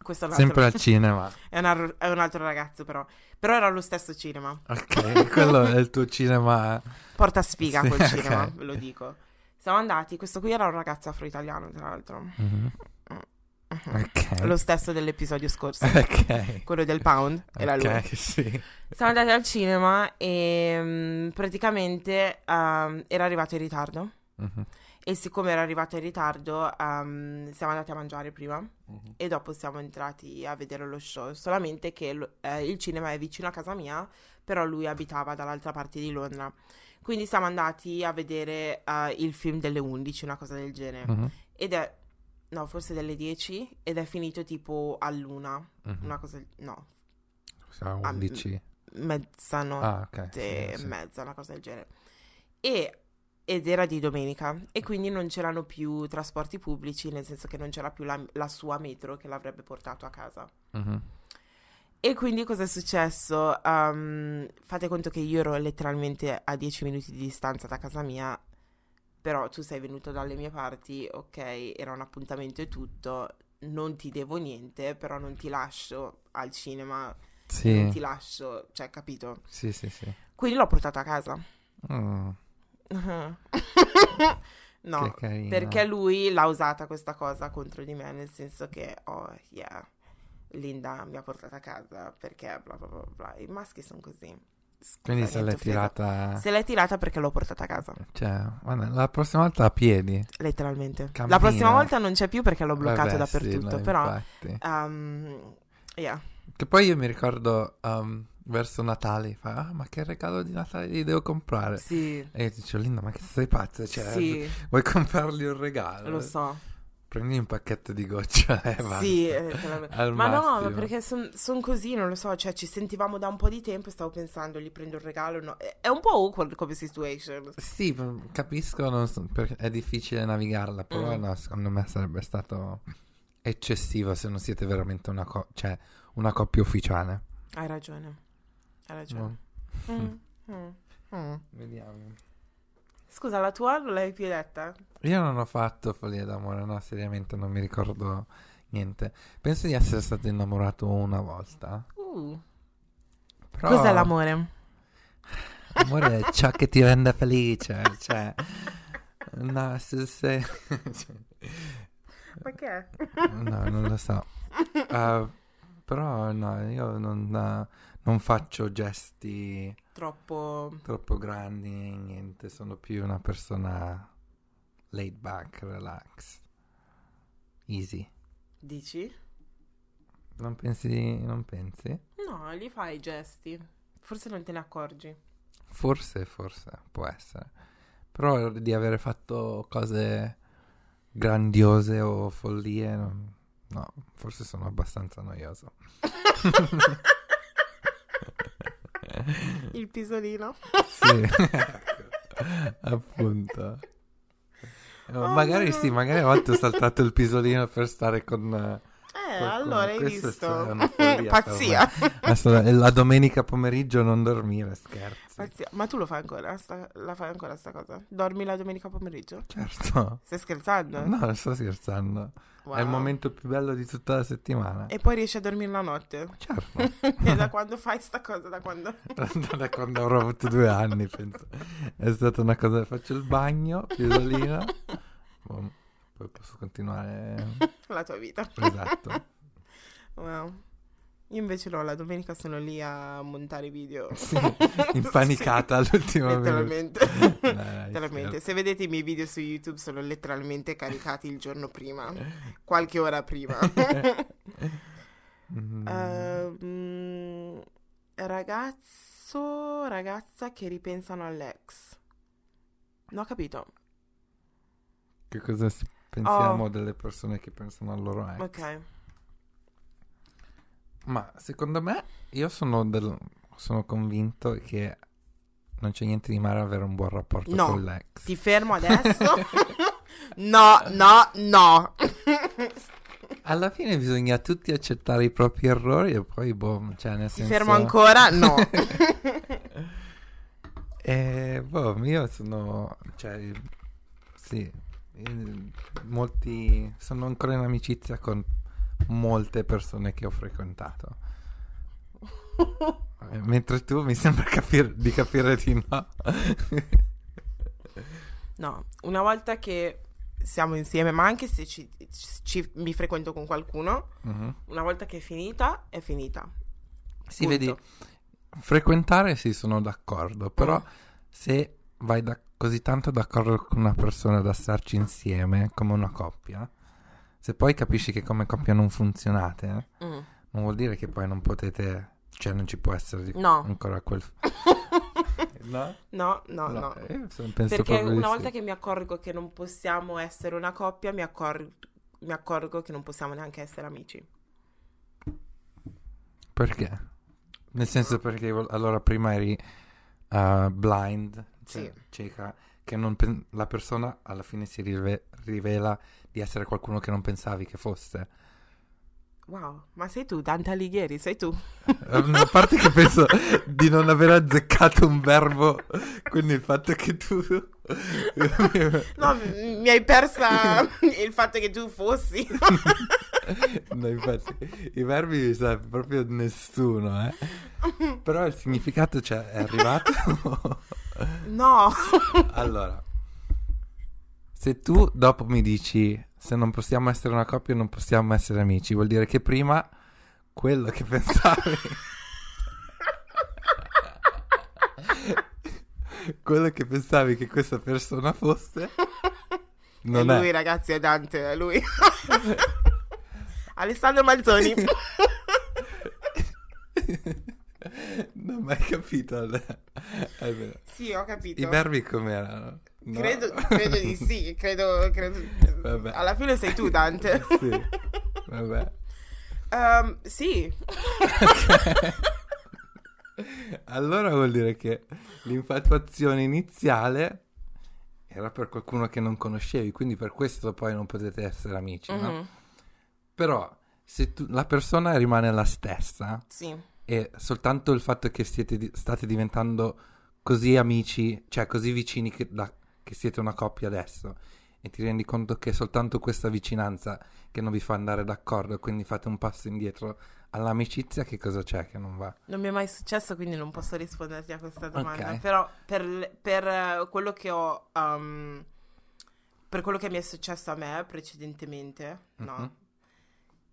Questo è un altro, Sempre al cinema. è, una- è un altro ragazzo, però. Però era lo stesso cinema. Ok, quello è il tuo cinema. Porta sfiga Sì, quel ok. cinema, ve lo dico. Siamo andati, questo qui era un ragazzo afro-italiano, tra l'altro. Mhm. Ok. Lo stesso dell'episodio scorso, Ok. quello del pound, era lui. Ok, sì. Siamo andati al cinema e mm, praticamente um, era arrivato in ritardo. Mhm. E siccome era arrivato in ritardo, um, siamo andati a mangiare prima Mhm. e dopo siamo entrati a vedere lo show. Solamente che lo- eh, il cinema è vicino a casa mia, però lui abitava dall'altra parte di Londra. Quindi siamo andati a vedere eh, il film delle 11, una cosa del genere. Mhm. Ed è, no, forse delle 10 ed è finito tipo all'una, Mhm. una cosa, no, Siamo Ah, 11. mezzanotte Ah, ok. sì, e sì. mezza, una cosa del genere. E, ed era di domenica e quindi non c'erano più trasporti pubblici, nel senso che non c'era più la, la sua metro che l'avrebbe portato a casa. Mhm. E quindi cosa è successo? Um, fate conto che io ero letteralmente a 10 minuti di distanza da casa mia, però tu sei venuto dalle mie parti, ok, era un appuntamento e tutto, non ti devo niente, però non ti lascio al cinema, non Sì, ti lascio, cioè, capito? sì, sì, sì. Quindi l'ho portato a casa. Mm, no, che carino. perché lui l'ha usata questa cosa contro di me, nel senso che, oh, yeah, Linda mi ha portato a casa perché bla bla bla bla. I maschi sono così. Quindi se l'è tirata... Se l'è tirata perché l'ho portata a casa, Cioè, guarda, la prossima volta a piedi. letteralmente. Cammina. La prossima volta non c'è più perché l'ho bloccato Vabbè, sì, dappertutto, no, però... um, yeah. Che poi io mi ricordo um, verso Natale, fa, ah, ma che regalo di Natale gli devo comprare? Sì, E io dicevo, Linda, ma che sei pazza? Cioè, sì, vuoi comprargli un regalo? lo so. Prendi un pacchetto di gocciole e basta. Sì, eh, ma no, massimo. ma perché sono così, non lo so, cioè ci sentivamo da un po' di tempo e stavo pensando, gli prendo il regalo, no. È, un po' awkward come situation. Sì, p- capisco, so, è difficile navigarla, però Mm. no, secondo me sarebbe stato eccessivo se non siete veramente una, co- cioè, una coppia ufficiale. Hai ragione, hai ragione. No? Mm, mm, mm. Vediamo. Scusa, la tua non l'hai più detta? Io non ho fatto follia d'amore, no, seriamente non mi ricordo niente. Penso di essere stato innamorato una volta. Uh. Però Cos'è l'amore? L'amore è ciò che ti rende felice, cioè... No, se sei... Ma che è? No, non lo so. Uh, però no, io non, non faccio gesti Troppo... troppo grandi, niente. Sono più una persona laid back, relax, easy. Dici? Non pensi? Non pensi? No, gli fai i gesti. Forse non te ne accorgi. Forse, forse, può essere. Però di avere fatto cose grandiose o follie, no, forse sono abbastanza noioso. Il pisolino. Sì, appunto. Eh, Oh, magari no. sì, magari a volte ho saltato il pisolino per stare con... eh, Eh, qualcuno. allora hai Questo visto? follia Pazzia. la domenica pomeriggio non dormire, scherzi. Pazzia. Ma tu lo fai ancora? sta- la fai ancora sta cosa? Dormi la domenica pomeriggio? Certo. Stai scherzando? No, non sto scherzando. Wow. È il momento più bello di tutta la settimana. E poi riesci a dormire la notte? Certo. e da quando fai sta cosa? Da quando... da quando avrò avuto due anni, penso. È stata una cosa... Faccio il bagno, pisolino. Boh, poi posso continuare... la tua vita. Esatto. Wow. Io invece no, la domenica sono lì a montare video. Sì, impanicata all'ultimo minuto. Letteralmente. Dai, letteralmente. Se vedete i miei video su YouTube sono letteralmente caricati il giorno prima, qualche ora prima. Mm, Ehm, ragazzo, ragazza che ripensano all'ex. Non ho capito. che cosa si- pensiamo Oh. delle persone che pensano al loro ex? Ok. Ma secondo me, io sono, del- sono convinto che non c'è niente di male avere un buon rapporto No. con l'ex. Ti fermo adesso. no, no, no. Alla fine bisogna tutti accettare i propri errori e poi, boh, cioè nel Ti senso... fermo ancora? No. E, boh, io sono, cioè, sì, eh, molti, sono ancora in amicizia con molte persone che ho frequentato. Eh, Mentre tu mi sembra capire- di capire di no. No, una volta che siamo insieme, ma anche se ci, ci- mi frequento con qualcuno, Mhm. una volta che è finita, è finita. Sì, Punto. vedi, frequentare sì sono d'accordo, però Mm. se vai da- così tanto d'accordo con una persona da starci insieme come una coppia, se poi capisci che come coppia non funzionate, eh, Mm. non vuol dire che poi non potete, cioè non ci può essere di- No. ancora quel... no? No, no, no. eh, se- penso Perché una sì. volta che mi accorgo che non possiamo essere una coppia, mi, accor- mi accorgo che non possiamo neanche essere amici. Perché? Nel senso perché allora prima eri uh, blind, cioè Sì. cieca, che non pen- la persona alla fine si rive- rivela di essere qualcuno che non pensavi che fosse. Wow, ma sei tu, Dante Alighieri, sei tu. Eh, A parte che penso di non aver azzeccato un verbo, quindi il fatto che tu... No, mi hai persa il fatto che tu fossi. No, infatti, i verbi li sa proprio nessuno, eh. Però il significato cioè, è arrivato. No. allora, se tu dopo mi dici se non possiamo essere una coppia non possiamo essere amici, vuol dire che prima quello che pensavi quello che pensavi che questa persona fosse non è è. lui, ragazzi, è Dante, è lui. Alessandro Manzoni. non ho mai capito. È vero. sì, ho capito. I verbi com'erano? No? Credo, credo di sì, credo, credo-. Alla fine sei tu, Dante. Sì, vabbè. Ehm, sì. Allora vuol dire che l'infatuazione iniziale era per qualcuno che non conoscevi, quindi per questo poi non potete essere amici, no? Mhm, Però se tu- la persona rimane la stessa Sì. e soltanto il fatto che siete di- state diventando così amici, cioè così vicini che, da- che siete una coppia adesso e ti rendi conto che è soltanto questa vicinanza che non vi fa andare d'accordo, quindi fate un passo indietro all'amicizia, che cosa c'è che non va? Non mi è mai successo, quindi non posso risponderti a questa domanda. Ok. Però per, per, eh, quello che ho... um, per quello che mi è successo a me precedentemente, no, Mhm.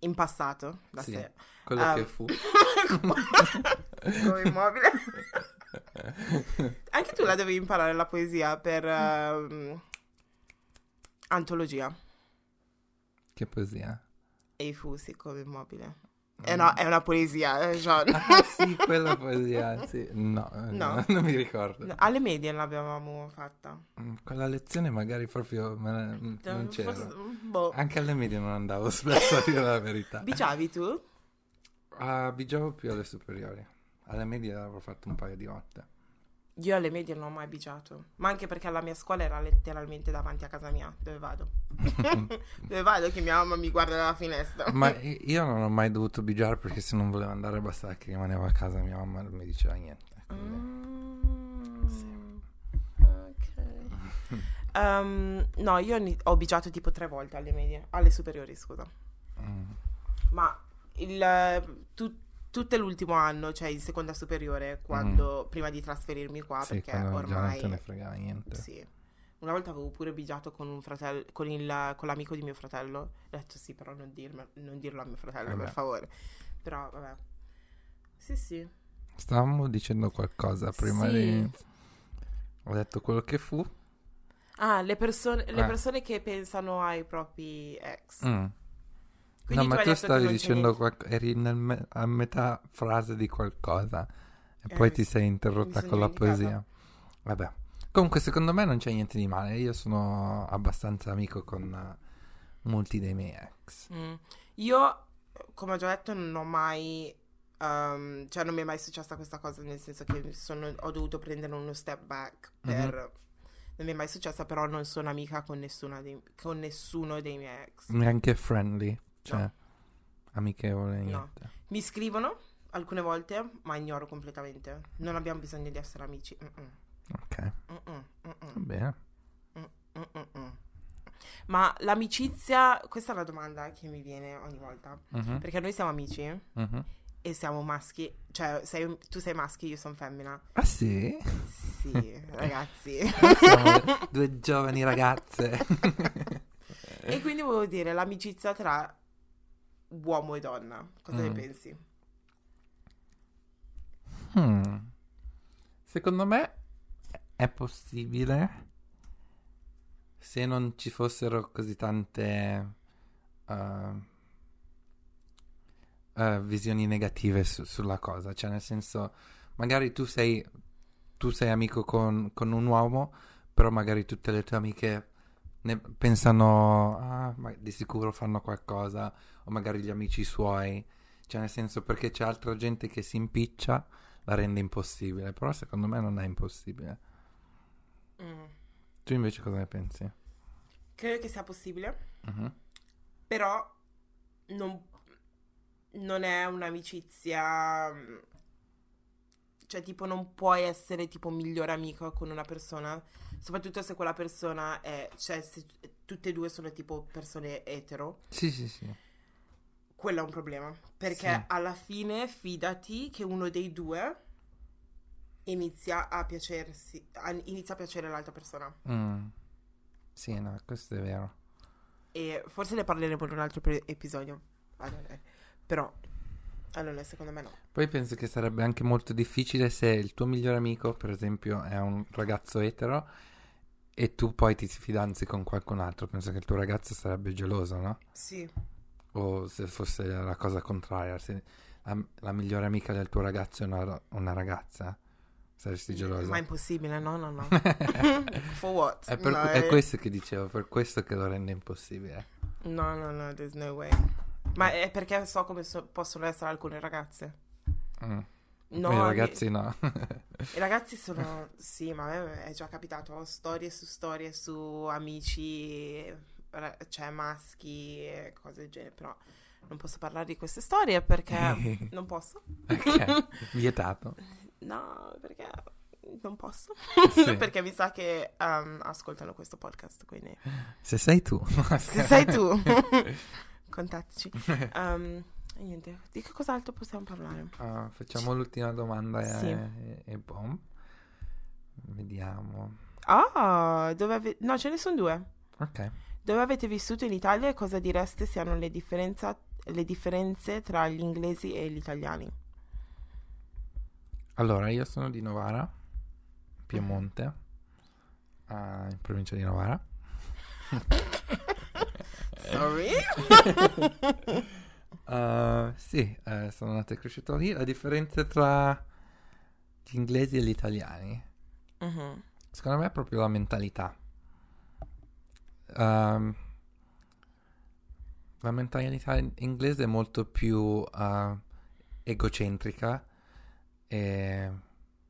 in passato, da Sì. sé. Quello Um, che fu. Come immobile. Anche tu la dovevi imparare la poesia per ehm, antologia. che poesia? E i fusi come immobile. Eh no, è una poesia, eh, John. Ah sì, quella poesia, sì. No, eh, No. no, non mi ricordo. No, Alle medie l'avevamo fatta. Mm, Quella lezione magari proprio me mm, non c'era. Forse- boh. Anche alle medie non andavo spesso a dire la verità. Bigiavi tu? Ah, bigiavo più alle superiori. Alle medie l'avrò fatto un paio di volte. Io alle medie non ho mai bigiato. Ma anche perché la mia scuola era letteralmente davanti a casa mia. Dove vado? Dove vado che mia mamma mi guarda dalla finestra? Ma io non ho mai dovuto bigiare perché se non volevo andare bastava che rimanevo a casa mia mamma non mi diceva niente. quindi- Mm, ok. Ehm, no, io ho bigiato tipo tre volte alle medie, alle superiori, scusa. Mm. Ma il, tu- tutto l'ultimo anno, cioè in seconda superiore, quando, prima di trasferirmi qua, Mm. Sì, perché già non ormai... te ne fregava niente. Sì. Una volta avevo pure bigiato con un fratello, con, il- con l'amico di mio fratello. Ho detto sì, però non, dirme- non dirlo a mio fratello, Vabbè. per favore. Però, vabbè. Sì, sì. Stavamo dicendo qualcosa prima Sì. di... Ho detto quello che fu. Ah, le persone, le Eh. persone che pensano ai propri ex. Mm. Quindi no, ma tu detto che stavi dicendo qualcosa, eri me- a metà frase di qualcosa e Eh, poi ti sei interrotta con la poesia. Vabbè. Comunque, secondo me non c'è niente di male. Io sono abbastanza amico con molti dei miei ex. Mm. Mi come ho già detto, non ho mai. ehm, cioè, non mi è mai successa questa cosa, nel senso che sono- ho dovuto prendere uno step back per. Non mi è mai successa, però non sono amica con, nessuna dei- con nessuno dei miei ex. Neanche friendly, cioè No. amichevole, No. niente. Mi scrivono alcune volte, ma ignoro completamente. Non abbiamo bisogno di essere amici. Mm-mm, Ok, mm-mm, va bene. Ma l'amicizia, questa è la domanda che mi viene ogni volta. Mhm, Perché noi siamo amici mhm. e siamo maschi, cioè sei- tu sei maschio, io sono femmina. Ah sì? Sì, ragazzi. Siamo due giovani ragazze. e quindi volevo dire l'amicizia tra uomo e donna. Cosa ne Mm. pensi? Hmm. Secondo me è possibile se non ci fossero così tante eh, eh, visioni negative su- sulla cosa. Cioè, nel senso, magari tu sei, tu sei amico con, con un uomo, però magari tutte le tue amiche ne pensano, ah, ma di sicuro fanno qualcosa, o magari gli amici suoi. Cioè, nel senso, perché c'è altra gente che si impiccia, la rende impossibile. Però secondo me non è impossibile. Mm. Tu invece cosa ne pensi? Credo che sia possibile, Mhm. però non, non è un'amicizia... mm, Cioè, tipo, non puoi essere tipo migliore amico con una persona, soprattutto se quella persona è... Cioè, se tutte e due sono tipo persone etero. Sì, sì, sì. Quello è un problema, perché Sì. alla fine fidati che uno dei due inizia a piacersi, a- inizia a piacere l'altra persona. Mm. Sì, no, questo è vero. E forse ne parleremo in un altro pre- episodio. Eh. Però Allora, secondo me no. Poi penso che sarebbe anche molto difficile se il tuo migliore amico, per esempio, è un ragazzo etero e tu poi ti fidanzi con qualcun altro. Penso che il tuo ragazzo sarebbe geloso, no? Sì. O se fosse la cosa contraria, se la, la migliore amica del tuo ragazzo è una, una ragazza, saresti geloso. Ma è impossibile, no, no, no. For what? È, per- no, è questo che dicevo, per questo che lo rende impossibile. No, no, no, there's no way. Ma è perché so come so- possono essere alcune ragazze. Mm. No, I mi- ragazzi no. I ragazzi sono... Sì, ma a me è già capitato. Ho storie su storie su amici, cioè maschi e cose del genere. Però non posso parlare di queste storie perché non posso. ok, vietato. No, perché non posso. Sì. perché mi sa che um, ascoltano questo podcast, quindi... Se sei tu. Se sei tu, contattaci. Um, niente, di che cos'altro possiamo parlare? Ah, facciamo l'ultima domanda e, Sì. e, e boom. Vediamo. Ah, dove ave- No, ce ne sono due. Ok. Dove avete vissuto in Italia e cosa direste siano le, differenza- le differenze tra gli inglesi e gli italiani? Allora, io sono di Novara, Piemonte, ah, in provincia di Novara. Sorry? Ah, sì, eh, sono nato e cresciuto lì. La differenza tra gli inglesi e gli italiani, Mhm. secondo me è proprio la mentalità. Ehm, la mentalità in- inglese è molto più ah, egocentrica e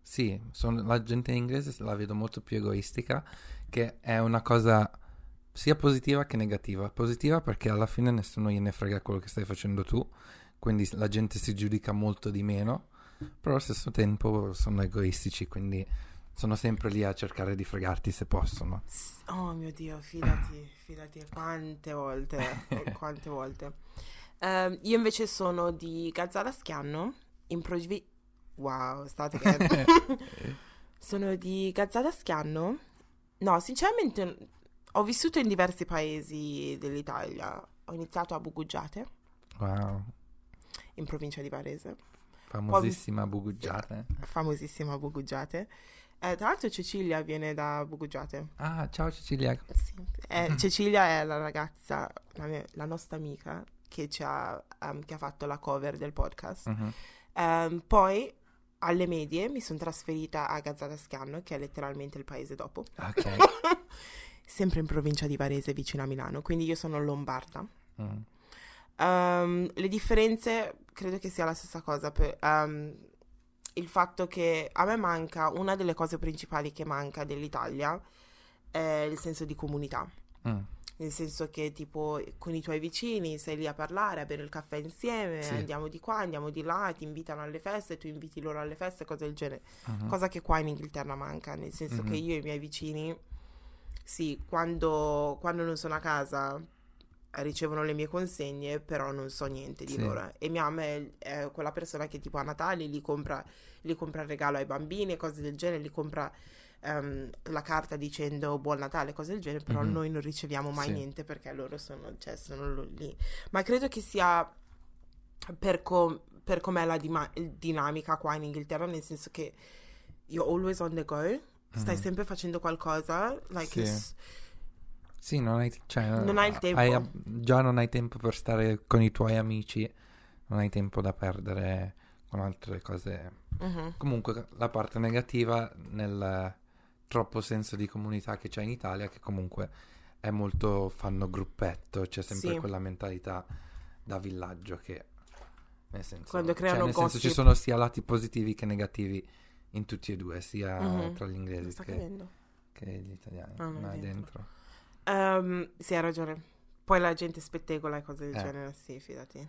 sì, sono- la gente in inglese la vedo molto più egoistica, che è una cosa sia positiva che negativa. Positiva perché alla fine nessuno gliene frega quello che stai facendo tu, quindi la gente si giudica molto di meno, però allo stesso tempo sono egoistici, quindi sono sempre lì a cercare di fregarti se possono. Oh mio Dio, fidati, fidati, quante volte, quante volte. Ehm, io invece sono di Gazzara Schianno, in provi... Wow, state che... sono di Gazzara Schianno. No, sinceramente ho vissuto in diversi paesi dell'Italia. Ho iniziato a Bugugiate, Wow, in provincia di Varese. famosissima bugugiata. famosissima Bugugiate. Eh, tra l'altro Cecilia viene da Bugugiate. Ah, ciao Cecilia. Sì. Eh, Cecilia è la ragazza, la, mia- la nostra amica che, ci ha, ehm, che ha fatto la cover del podcast. Mhm. Ehm, poi alle medie mi sono trasferita a Gazzara Schianno, che è letteralmente il paese dopo, Ok. sempre in provincia di Varese, vicino a Milano. Quindi io sono lombarda. Mm. Ehm, le differenze credo che sia la stessa cosa. per- ehm, il fatto che a me manca, una delle cose principali che manca dell'Italia è il senso di comunità. Mm. Nel senso che tipo con i tuoi vicini sei lì a parlare, a bere il caffè insieme, Sì. andiamo di qua, andiamo di là, ti invitano alle feste, tu inviti loro alle feste, cose del genere. Mhm. Cosa che qua in Inghilterra manca, nel senso che Mhm. io e i miei vicini, sì, quando, quando non sono a casa ricevono le mie consegne, però non so niente di Sì. loro. E mia mamma è, è quella persona che tipo a Natale gli compra, gli compra il regalo ai bambini e cose del genere, gli compra ehm, la carta dicendo buon Natale, cose del genere, però Mhm. noi non riceviamo mai Sì. niente perché loro sono, cioè, sono lì. Ma credo che sia per, com- per com'è la dima- dinamica qua in Inghilterra, nel senso che you're always on the go, stai Mhm. sempre facendo qualcosa, like Sì. Sì, non hai, cioè, Non hai il tempo. già non hai tempo per stare con i tuoi amici, non hai tempo da perdere con altre cose. Mhm. Comunque, la parte negativa nel troppo senso di comunità che c'è in Italia, che comunque è molto fanno gruppetto, c'è sempre Sì. quella mentalità da villaggio che nel senso, Quando creano cioè, nel senso ci sono sia lati positivi che negativi in tutti e due, sia Mhm. tra gli inglesi che, che gli italiani. Ah, ma dentro. dentro. Ehm, sì, hai ragione. Poi la gente spettegola e cose del Eh. genere, sì, fidati.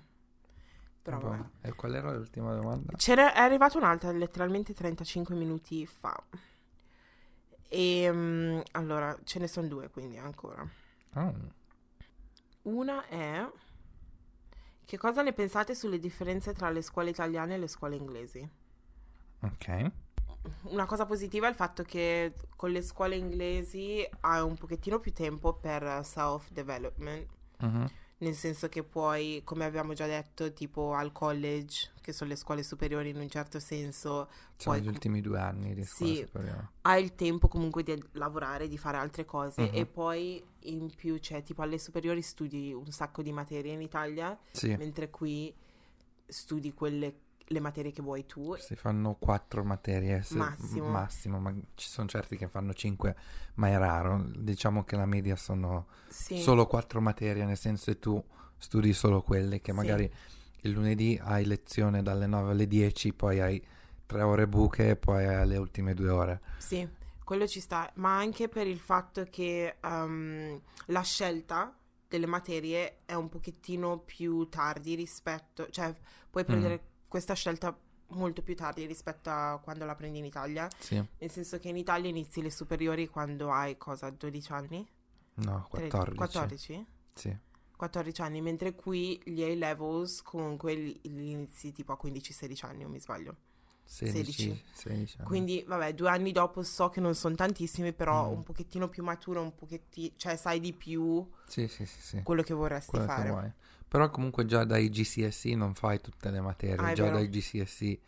Però. E qual era l'ultima domanda? Ce n'è è arrivata un'altra letteralmente 35 minuti fa. E mm, allora, ce ne sono due quindi ancora. Oh, Una è che cosa ne pensate sulle differenze tra le scuole italiane e le scuole inglesi? ok. Una cosa positiva è il fatto che con le scuole inglesi hai un pochettino più tempo per self-development, Mhm. nel senso che puoi, come abbiamo già detto, tipo al college, che sono le scuole superiori in un certo senso, Sono puoi gli ultimi due anni di scuola Sì. superiore. hai il tempo comunque di lavorare, di fare altre cose Mhm. e poi in più, cioè tipo alle superiori studi un sacco di materie in Italia, Sì, mentre qui studi quelle le materie che vuoi tu. si fanno quattro materie se- Massimo. massimo, ma ci sono certi che fanno cinque, ma è raro. Diciamo che la media sono Sì. solo quattro materie, nel senso che tu studi solo quelle, che Sì. magari il lunedì hai lezione dalle 9 alle 10, poi hai tre ore buche e poi hai le ultime due ore. Sì, quello ci sta, ma anche per il fatto che ehm, la scelta delle materie è un pochettino più tardi rispetto, cioè puoi prendere questa scelta molto più tardi rispetto a quando la prendi in Italia, Sì, nel senso che in Italia inizi le superiori quando hai cosa, 12 anni? no, Tre- 14. 14? Sì, 14 anni, mentre qui gli A-levels comunque li, li inizi tipo a 15-16 anni, o mi sbaglio. 16, 16 anni. Quindi, vabbè, due anni dopo so che non sono tantissimi, però Mm. un pochettino più maturo, un pochettino, cioè sai di più Sì, sì, sì, sì. quello che vorresti quello che fare. vuoi. Però comunque già dai GCSE non fai tutte le materie, Ah, già vero. dai GCSE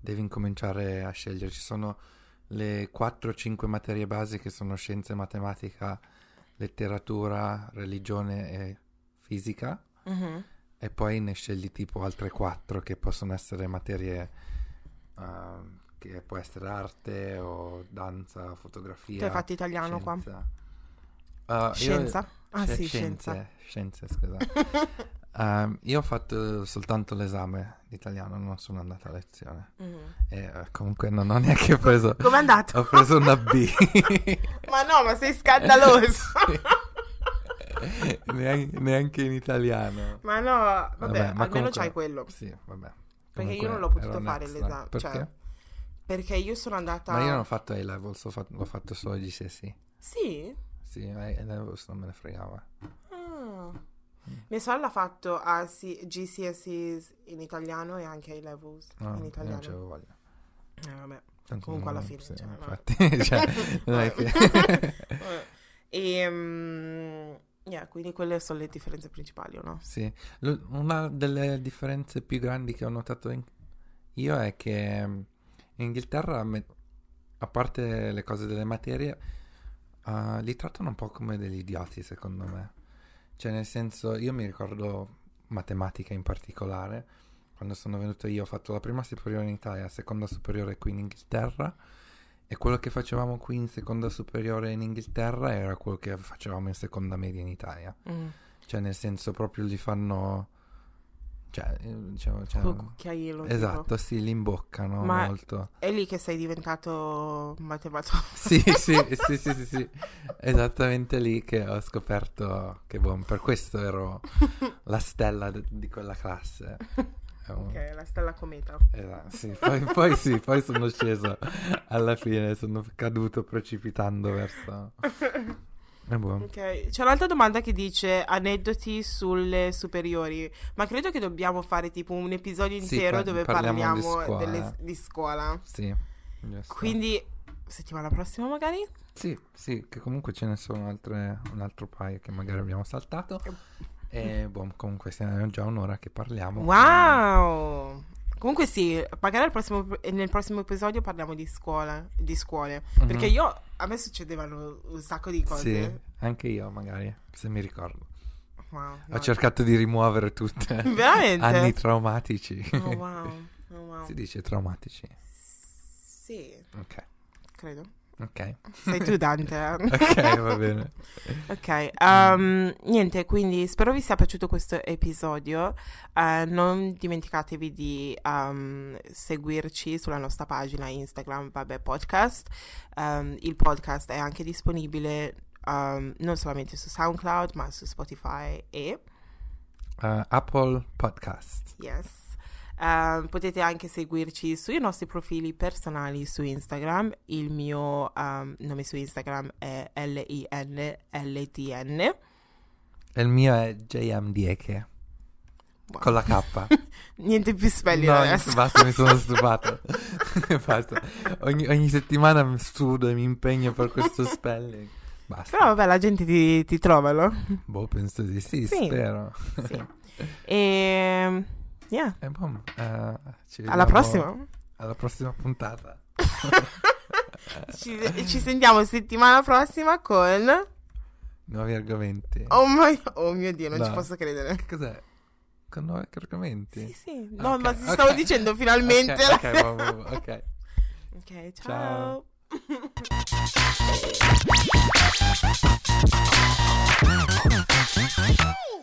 devi incominciare a scegliere. Ci sono le 4-5 materie base che sono scienze, matematica, letteratura, religione e fisica Mhm. e poi ne scegli tipo altre 4 che possono essere materie ah, che può essere arte o danza, fotografia. Tu hai fatto italiano qua? scienza. Ah, io- Scienza? Ah Sci- sì, scienze, scienza. scienze, scusa. Ehm, io ho fatto soltanto l'esame di italiano, non sono andato a lezione. Mhm. E eh, comunque non ho neanche preso. Com'è andato? Ho preso una B. ma no, ma sei scandaloso. neanche, neanche in italiano. ma no, vabbè, Vabbè, ma almeno comunque- c'hai quello. Sì, vabbè. Perché io Comunque non l'ho potuto fare l'esame, Perché? cioè- Perché io sono andata... Ma io non ho fatto A-Levels, ho fatto, ho fatto solo GCSE. Sì? Sì, A-Levels non me ne fregava. Ah. Mia sorella ha fatto ah, sì, GCSEs in italiano e anche A-levels No, in io non italiano. c'avevo voglia. Eh, vabbè. Tanto Comunque alla fine, sì, cioè, infatti, cioè, non è che... e mm, yeah, quindi quelle sono le differenze principali, o no? Sì, L- una delle differenze più grandi che ho notato in- io è che in Inghilterra, me- a parte le cose delle materie, ah, li trattano un po' come degli idioti, secondo me. Cioè, nel senso, io mi ricordo matematica in particolare. Quando sono venuto io ho fatto la prima superiore in Italia, la seconda superiore qui in Inghilterra. E quello che facevamo qui in seconda superiore in Inghilterra era quello che facevamo in seconda media in Italia. Mm. Cioè, nel senso, proprio li fanno. Cioè, eh, diciamo. cioè- Col cucchiaino. tipo. esatto, sì, li imboccano Ma- molto. È lì che sei diventato matematico. Sì, sì, sì, sì, sì, sì. Esattamente lì che ho scoperto che, boh, per questo ero la stella de- di quella classe. È un- ok, la stella cometa. Esatto, sì, poi, poi sì, poi sono sceso alla fine, sono caduto precipitando verso... E boh. Ok, c'è un'altra domanda che dice aneddoti sulle superiori, ma credo che dobbiamo fare tipo un episodio Sì, intero par- dove parliamo parliamo, di scuola. delle- di scuola. Sì, giusto. Quindi, settimana prossima magari? Sì, sì, che comunque ce ne sono altre, un altro paio che magari abbiamo saltato. E boh, comunque siamo già un'ora che parliamo. Wow! Comunque sì, magari al prossimo- nel prossimo episodio parliamo di scuola, di scuole. Mhm. Perché io, a me succedevano un sacco di cose. Sì, anche io magari, se mi ricordo. Wow, no. Ho cercato di rimuovere tutte. Veramente? Anni traumatici. Oh wow, oh wow. Si dice traumatici. Sì, Ok, credo. Ok. Sei tu Dante. eh? ok, va bene. Ok, um, niente, quindi spero vi sia piaciuto questo episodio. Eh, non dimenticatevi di um, seguirci sulla nostra pagina Instagram, vabbè, podcast. Um, il podcast è anche disponibile um, non solamente su SoundCloud, ma su Spotify e Uh, Apple Podcast. yes. Um, potete anche seguirci sui nostri profili personali su Instagram. Il mio um, nome su Instagram è L-I-N-L-T-N. E il mio è JM Dieke. Wow. Con la K. Niente più spelling No, adesso. basta, mi sono stufato. basta. Ogni, ogni settimana mi studio e mi impegno per questo spelling. Basta. Però vabbè, la gente ti, ti trova, no? Boh, penso di sì, Sì. spero. Sì. E... Yeah. Eh, e boom. Eh, ci alla prossima. Alla prossima puntata. ci, ci, sentiamo settimana prossima con... Nuovi argomenti. Oh, my, oh mio Dio, non no. ci posso credere. Che cos'è? Con nuovi argomenti? Sì, sì. Ah, no, okay, ma ti okay. stavo dicendo finalmente. Ok, la... okay, boh, boh, ok. Ok, ciao. ciao.